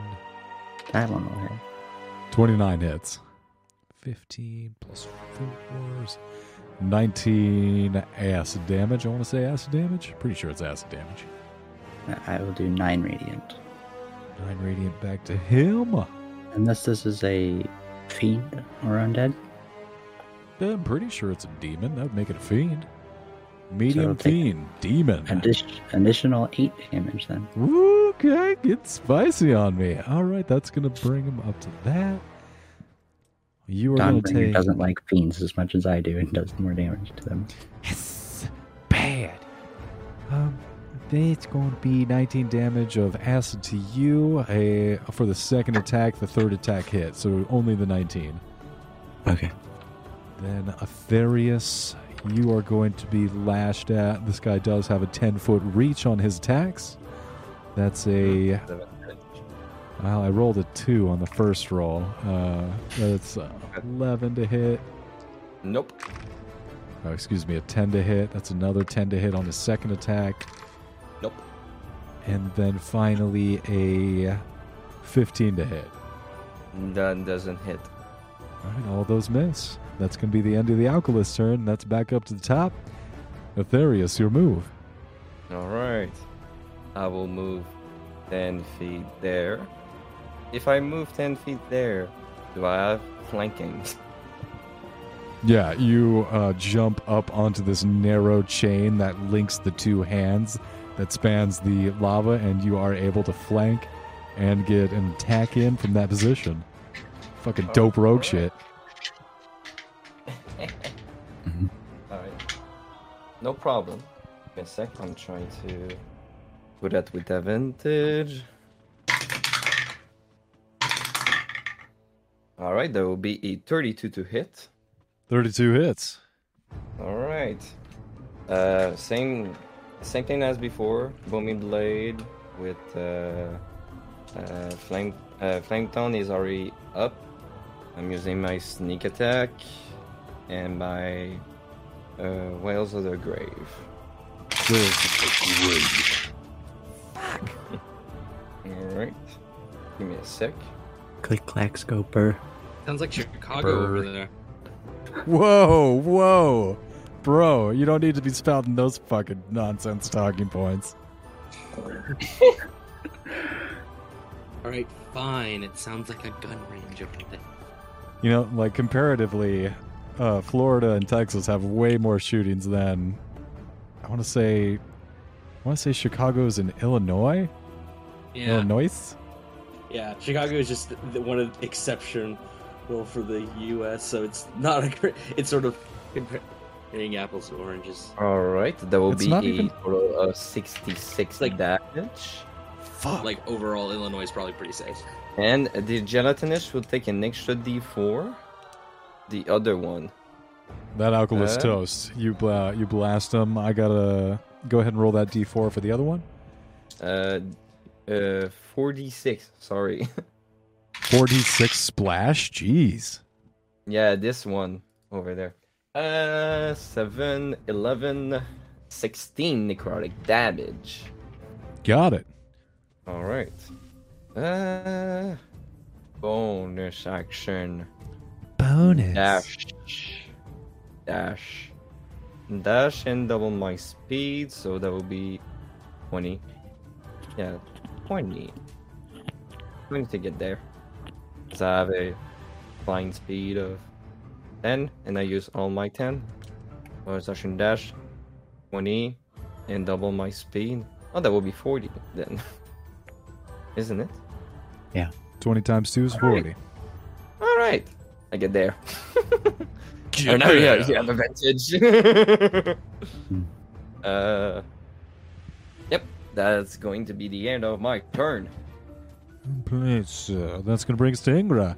S4: That one will hit.
S1: 29 hits. 15 plus 4s. 19 acid damage. I want to say acid damage. Pretty sure it's acid damage.
S4: I will do 9 radiant.
S1: 9 radiant back to him.
S4: Unless this is a fiend or undead.
S1: I'm pretty sure it's a demon. That would make it a fiend. Medium
S4: take-
S1: fiend. Demon.
S4: Addi- additional 8 damage then.
S1: Okay, get spicy on me. All right, that's gonna bring him up to that. You are gonna take
S4: doesn't like fiends as much as I do and does more damage to them.
S1: yes, bad. Um, it's going to be 19 damage of acid to you. A for the second attack, the third attack hit, so only the 19.
S4: Okay.
S1: Then Aetherius, you are going to be lashed at. This guy does have a 10 foot reach on his attacks. That's a Well, I rolled a two on the first roll. Uh, that's uh, 11 to hit.
S6: Nope.
S1: Oh, excuse me, a 10 to hit. That's another 10 to hit on the second attack.
S6: Nope.
S1: And then finally a 15 to hit.
S6: That doesn't hit.
S1: All right, all those miss. That's going to be the end of the Alkilith's turn. That's back up to the top. Aetherius, your move.
S6: All right. I will move 10 feet there. If I move 10 feet there, do I have flanking? (laughs)
S1: Yeah, you uh, jump up onto this narrow chain that links the two hands that spans the lava, and you are able to flank and get an attack in from that position. Fucking dope rogue shit. (laughs)
S6: Alright. No problem. Give me a sec. I'm trying to put that with advantage. Alright, that will be a 32 to hit.
S1: 32 hits.
S6: Alright. Uh, same same thing as before. Booming blade with uh, uh, flame uh, flame tongue is already up. I'm using my sneak attack and my uh, Wails of the Grave. (laughs) Alright. Give me a sec.
S4: Click clack scoper.
S2: Sounds like Chicago over there.
S1: Whoa, whoa. Bro, you don't need to be spouting those fucking nonsense talking points. (laughs)
S2: All right, fine. It sounds like a gun range over there.
S1: You know, like comparatively, uh, Florida and Texas have way more shootings than I want to say. I want to say Chicago's in Illinois.
S2: Yeah,
S1: Illinois.
S2: yeah. Chicago is just the, one of exception rule for the U.S. So it's not a great. It's sort of comparing apples to oranges.
S6: All right, that will
S1: It's
S6: be a
S1: even-
S6: total of 66
S2: Like-
S6: damage.
S1: Fuck.
S2: Like overall, Illinois is probably pretty safe.
S6: And the gelatinous will take an extra d4. The other one.
S1: that alkilith
S6: Uh,
S1: toast. You bla- you blast them. I gotta go ahead and roll that d4 for the other one.
S6: Uh, uh, 46. Sorry. (laughs)
S1: 46 splash. Jeez.
S6: yeah, this one over there. Uh, 7, 11, 16 necrotic damage.
S1: Got it.
S6: All right. Uh, bonus action.
S1: Bonus.
S6: Dash. Dash. Dash and double my speed, so that will be 20. Yeah, 20. 20 to get there. Because I have a flying speed of 10, and I use all my 10. Bonus action dash, 20, and double my speed. Oh, that will be 40 then. (laughs) Isn't it? Yeah.
S1: 20 times 2 is 40.
S6: All right, I get there. (laughs) Oh, no, yeah, you have advantage. uh, yep, that's going to be the end of my turn.
S1: Please, uh, that's gonna bring us to Ingra.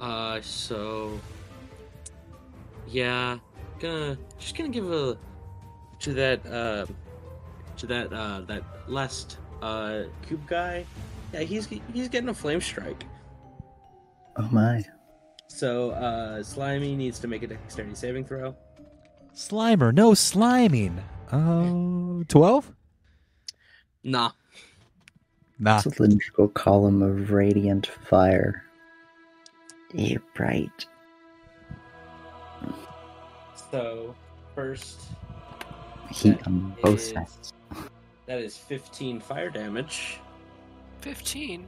S2: Uh, so yeah, gonna just gonna give a to that uh to that uh that last uh cube guy. Yeah, he's he's getting a flame strike.
S4: Oh my.
S2: So uh Slimy needs to make a dexterity saving throw.
S1: Slimer, no sliming. Oh, 12?
S2: Nah.
S1: Nah.
S4: Cylindrical column of radiant fire. Yeah, bright.
S2: So first
S4: Heat on both
S2: is-
S4: sides.
S2: that is 15 fire damage.
S3: 15?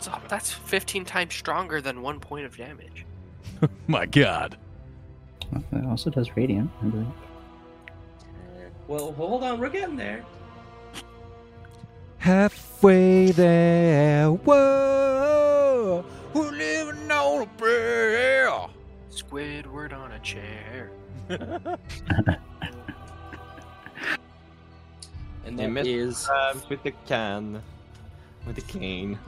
S3: So that's 15 times stronger than one point of damage. (laughs)
S1: My god.
S4: Well, It also does radiant, I believe.
S2: Well, hold on, we're getting there.
S1: Halfway there. Whoa. We're living on a prayer.
S3: Squidward on a chair. (laughs)
S2: And
S6: They
S2: that
S6: missed
S2: is
S6: Um, with the can, with the cane.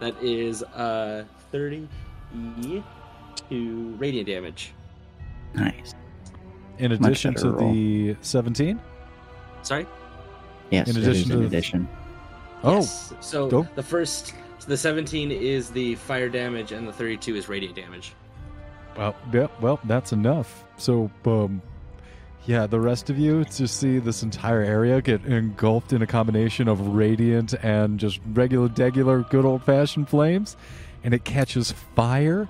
S2: that is uh 30 E to radiant damage.
S4: Nice.
S1: In addition
S4: better
S1: to the 17?
S2: Sorry.
S4: Yes,
S1: In addition to
S4: in
S1: the-
S4: addition.
S1: Oh,
S2: Yes. So
S1: dope.
S2: the first, so the 17 is the fire damage, and the 32 is radiant damage.
S1: well, yeah, well, that's enough. So, um, yeah, the rest of you to see this entire area get engulfed in a combination of radiant and just regular, degular, good old fashioned flames, and it catches fire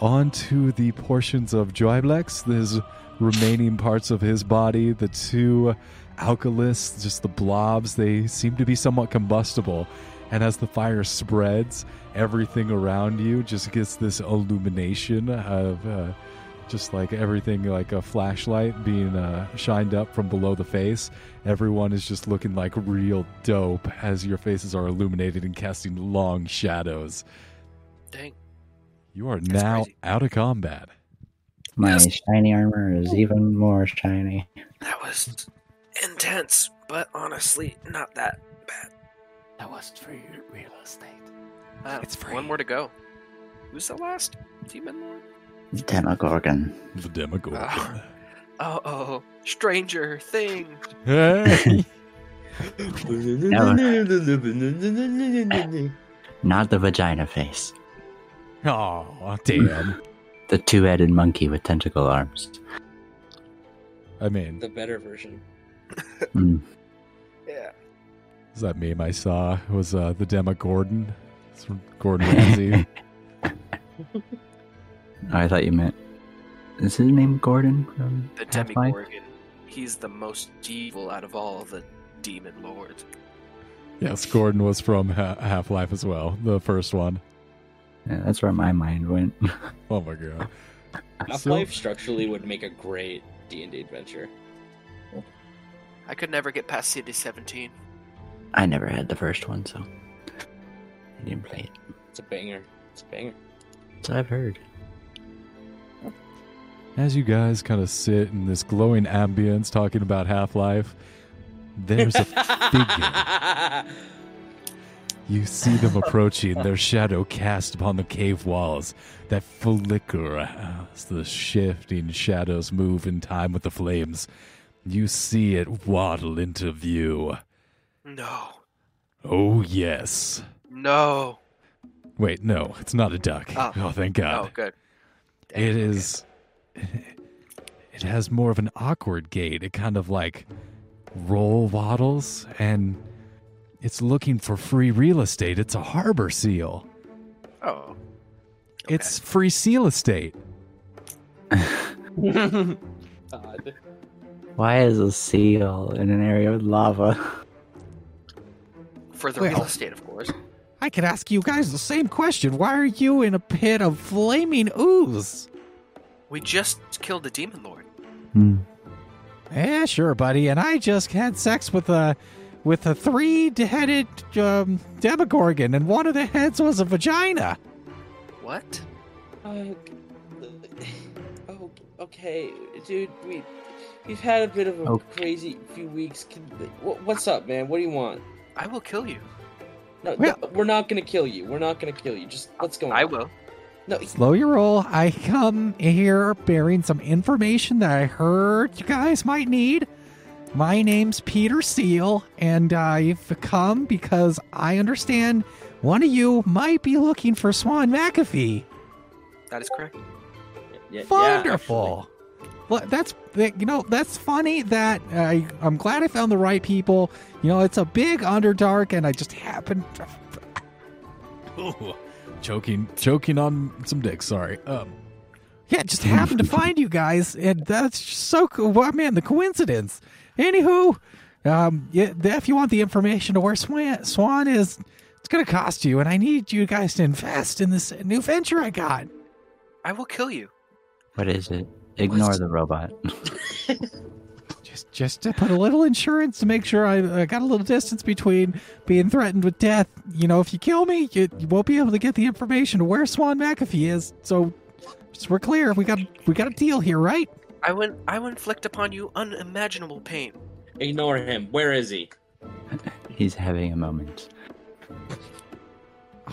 S1: onto the portions of Juiblex, his remaining parts of his body, the two alkiliths, just the blobs, they seem to be somewhat combustible. And as the fire spreads, everything around you just gets this illumination of uh, just like everything like a flashlight being uh, shined up from below the face. Everyone is just looking like real dope as your faces are illuminated and casting long shadows.
S3: Dang.
S1: You are
S3: That's
S1: now
S3: crazy.
S1: out of combat.
S4: My
S3: Yes.
S4: shiny armor is even more shiny.
S3: That was intense, but honestly, not that bad.
S9: That was for your real estate.
S3: Uh,
S1: It's free.
S3: One more to go. Who's the last demon lord?
S4: The Demogorgon.
S1: The Demogorgon.
S3: Ah. Oh, oh, Stranger Things.
S1: Hey!
S4: Not the vagina face.
S1: oh, damn.
S4: The two headed monkey with tentacle arms.
S1: I mean,
S2: The better version.
S4: Mm.
S3: Yeah.
S1: is that meme I saw? It was uh, the Demogorgon. It's from Gordon Ramsay. (laughs)
S4: Oh, I thought you meant. Is his name Gordon from
S3: The
S4: Half-Life?
S3: Demogorgon. He's the most evil out of all the demon lords.
S1: yes, Gordon was from ha- Half Life as well, the first one.
S4: Yeah, that's where my mind went. (laughs)
S10: Oh my god.
S2: Half
S10: So-
S2: Life structurally would make a great D and D adventure.
S3: I could never get past City 17.
S4: I never had the first one, so I didn't play it.
S2: It's a banger. It's a banger.
S4: So I've heard.
S10: As you guys kind of sit in this glowing ambience talking about Half Life, there's a figure. (laughs) You see them approaching, their shadow cast upon the cave walls that flicker as the shifting shadows move in time with the flames. You see it waddle into view.
S3: No.
S10: Oh, yes.
S3: No.
S10: Wait, no, it's not a duck.
S3: Oh.
S10: Oh, thank God.
S3: Oh, good.
S10: It is. It has more of an awkward gait. It kind of like roll waddles, and it's looking for free real estate. It's a harbor seal.
S3: Oh.
S10: It's free seal estate. (laughs)
S2: God.
S4: Why is a seal in an area with lava?
S3: For the
S1: Well.
S3: real estate, of course.
S1: I could ask you guys the same question. Why are you in a pit of flaming ooze?
S3: We just killed the demon lord.
S4: Hmm.
S1: Yeah, sure, buddy. And I just had sex with a with a three-headed um, demogorgon, and one of the heads was a vagina.
S3: What?
S2: Uh, oh, okay, dude. We we've had a bit of a
S4: Oh.
S2: crazy few weeks. Can, what, what's up, man? What do you want?
S3: I will kill you.
S2: No,
S1: Well-
S2: no, we're not gonna kill you. We're not gonna kill you. Just let's go.
S3: I
S2: on.
S3: will.
S2: No,
S1: Slow your roll. I come here bearing some information that I heard you guys might need. My name's Peter Seal, and I've come because I understand one of you might be looking for Swan McAfee.
S3: That is correct.
S2: yeah, yeah,
S1: Wonderful. Well, that's you know that's funny that I I'm glad I found the right people. You know, it's a big underdark, and I just happened. To, (laughs)
S10: Ooh, choking, choking on some dick. Sorry. Um,
S1: yeah, just happened to find you guys, and that's just so cool. Well, man, the coincidence. Anywho, um, yeah, if you want the information to where Swan, Swan is, it's gonna cost you, and I need you guys to invest in this new venture I got.
S3: I will kill you.
S4: What is it? Ignore the robot. (laughs)
S1: Just, just to put a little insurance to make sure I, I got a little distance between being threatened with death. You know, if you kill me, you, you won't be able to get the information to where Swan McAfee is. So, just we're clear. We got we got a deal here, right?
S3: I will. I will inflict upon you unimaginable pain.
S2: Ignore him. Where is he? (laughs)
S4: He's having a moment.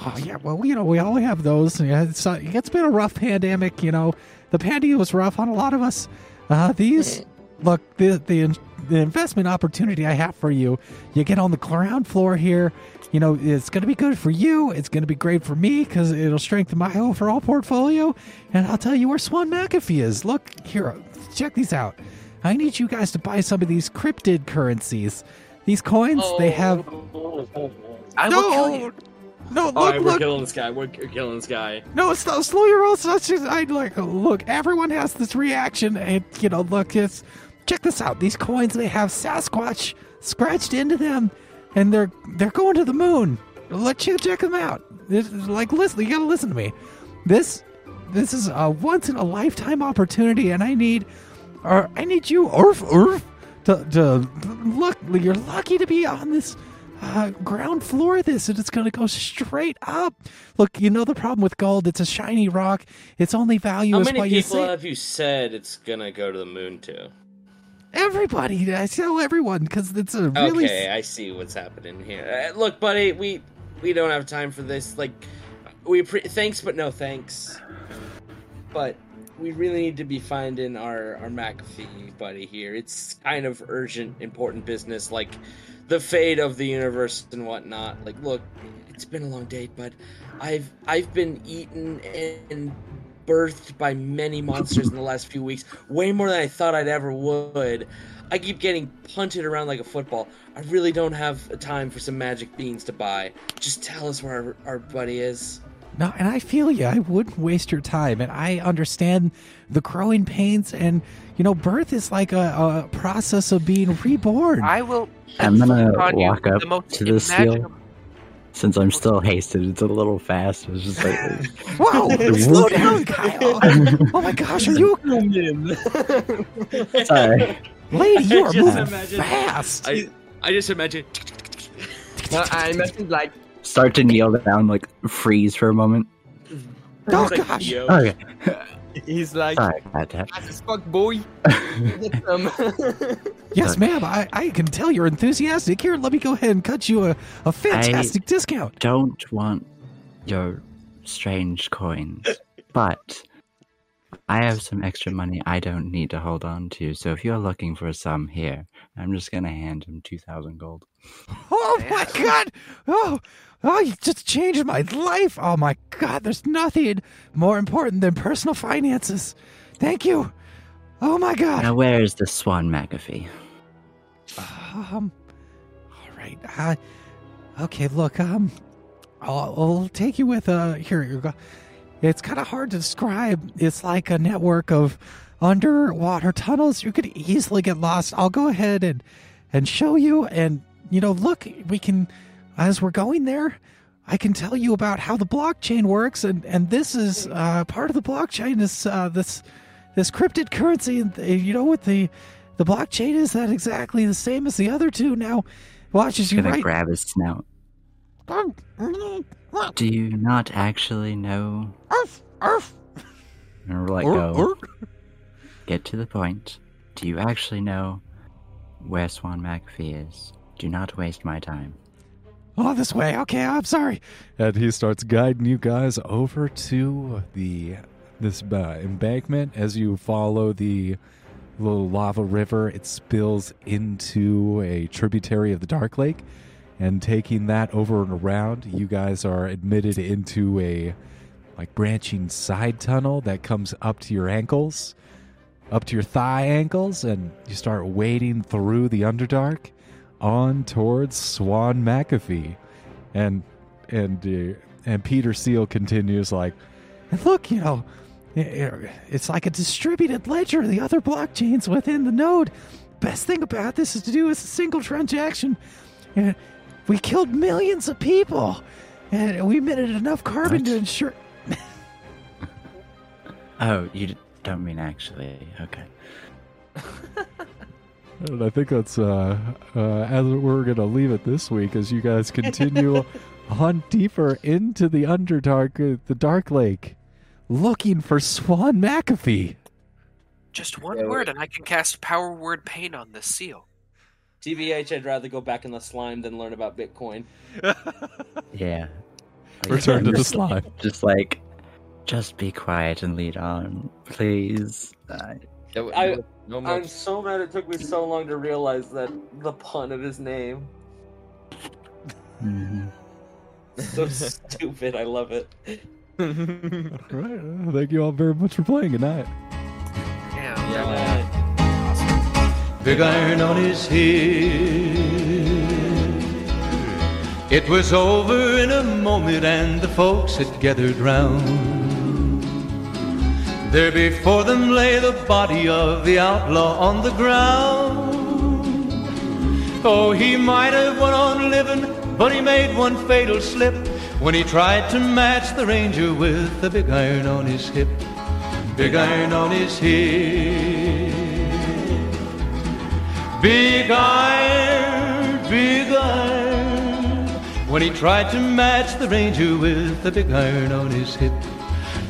S1: Oh yeah, well you know we all have those. Yeah, it's, uh, it's been a rough pandemic. You know, the pandemic was rough on a lot of us. Uh, these look the the the investment opportunity I have for you. You get on the ground floor here. You know, it's going to be good for you. It's going to be great for me because it'll strengthen my overall portfolio. And I'll tell you where Swan McAfee is. Look here, check these out. I need you guys to buy some of these cryptid currencies. These coins, they have.
S3: I
S1: no,
S3: will kill you.
S1: No, look,
S2: All right, we're killing this guy. We're, killing this guy.
S1: no, it's slow your roll. Just, I like look. Everyone has this reaction, and you know, look, it's check this out. These coins they have Sasquatch scratched into them, and they're they're going to the moon. Let you check them out. This is like listen, you gotta listen to me. This this is a once in a lifetime opportunity, and I need, or I need you, Orf Orf, to to look. You're lucky to be on this uh, ground floor of this and it's going to go straight up. Look, you know the problem with gold? It's a shiny rock. Its only value
S2: How
S1: is
S2: many
S1: what you
S2: people have you said it's gonna go to the moon to?
S1: Everybody, I tell everyone because it's a really.
S2: Okay, I see what's happening here. Uh, look, buddy, we we don't have time for this. Like, we pre- thanks, but no thanks. But we really need to be finding our our McAfee buddy here. It's kind of urgent, important business, like the fate of the universe and whatnot. Like, look, it's been a long day, but I've I've been eaten and birthed by many monsters in the last few weeks, way more than I thought I'd ever would. I keep getting punted around like a football. I really don't have time for some magic beans to buy. Just tell us where our, our buddy is.
S1: No, and I feel you. I wouldn't waste your time, and I understand the growing pains. And you know, birth is like a, a process of being reborn.
S3: I will.
S4: I'm gonna
S3: inflict you
S4: walk up
S3: the most
S4: to the seal. Since I'm still hasted, it's a little fast. It's just like (laughs)
S5: Whoa! (laughs) slow down, Kyle. Oh my gosh, are you
S4: sorry.
S5: lady? You are
S2: Just
S5: moving
S2: imagine-
S5: fast.
S2: I I just imagine.
S6: No, I imagine like
S4: Start to kneel down, like freeze for a moment.
S5: Oh
S2: It's like,
S5: gosh.
S2: yo.
S4: Okay.
S6: He's like
S4: Sorry about that.
S6: as fuck boy. (laughs) Get. (laughs)
S5: Yes, ma'am. I, I can tell you're enthusiastic. Here, let me go ahead and cut you a, a fantastic discount.
S4: Don't want your strange coins, (laughs) but I have some extra money I don't need to hold on to. So if you're looking for some here, I'm just gonna hand him two thousand gold.
S5: Oh my god! Oh, oh, you just changed my life. Oh my god, there's nothing more important than personal finances. Thank you. Oh my god.
S4: Now where is the Swan McAfee?
S5: Um, all right. Uh, okay, look. Um, I'll, I'll take you with uh. Here you go. It's kind of hard to describe. It's like a network of underwater tunnels. You could easily get lost. I'll go ahead and and show you. And you know, look, we can as we're going there. I can tell you about how the blockchain works, and and this is uh, part of the blockchain is uh, this this cryptid currency, and you know what the the blockchain is that exactly the same as the other two. Now, watch as you
S4: Gonna
S5: write.
S4: grab his snout. Do you not actually know?
S5: Arf, arf.
S4: Or let go. Get to the point. Do you actually know where Swan McAfee is? Do not waste my time.
S5: Oh, this way. Okay, I'm sorry.
S1: And he starts guiding you guys over to the this uh, embankment. As you follow the little lava river, it spills into a tributary of the Dark Lake. And taking that over and around, you guys are admitted into a like branching side tunnel that comes up to your ankles, up to your thigh ankles, and you start wading through the Underdark on towards Swan McAfee. And and uh, and Peter Seal continues like,
S5: And look, you know, it's like a distributed ledger of the other blockchains within the node. Best thing about this is to do is a single transaction. Uh, We killed millions of people, and we emitted enough carbon to ensure. (laughs)
S4: Oh, you don't mean actually. Okay. (laughs)
S1: and I think that's uh, uh, as we're gonna leave it this week as you guys continue (laughs) on deeper into the Underdark, uh, the Dark Lake, looking for Swan McAfee.
S3: Just one
S6: Yeah,
S3: word, and I can cast Power Word Pain on this seal.
S2: TBH, I'd rather go back in the slime than learn about Bitcoin. (laughs)
S4: Yeah. (laughs)
S1: Return to the slime.
S4: Just like, just be quiet and lead on, please. Uh,
S6: There-
S2: I-
S6: there was no more-
S2: I'm so mad it took me so long to realize that the pun of his name.
S4: mhm.
S2: So (laughs) stupid. I love it.
S1: All right, thank you all very much for playing. Good night.
S3: Yeah.
S2: Yeah.
S11: Big iron on his head. It was over in a moment, and the folks had gathered round. There before them lay the body of the outlaw on the ground. Oh, he might have went on living, but he made one fatal slip when he tried to match the ranger with the big iron on his hip. Big iron on his hip. Big iron, big iron. When he tried to match the ranger with the big iron on his hip,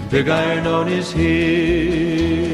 S11: big iron on his hip.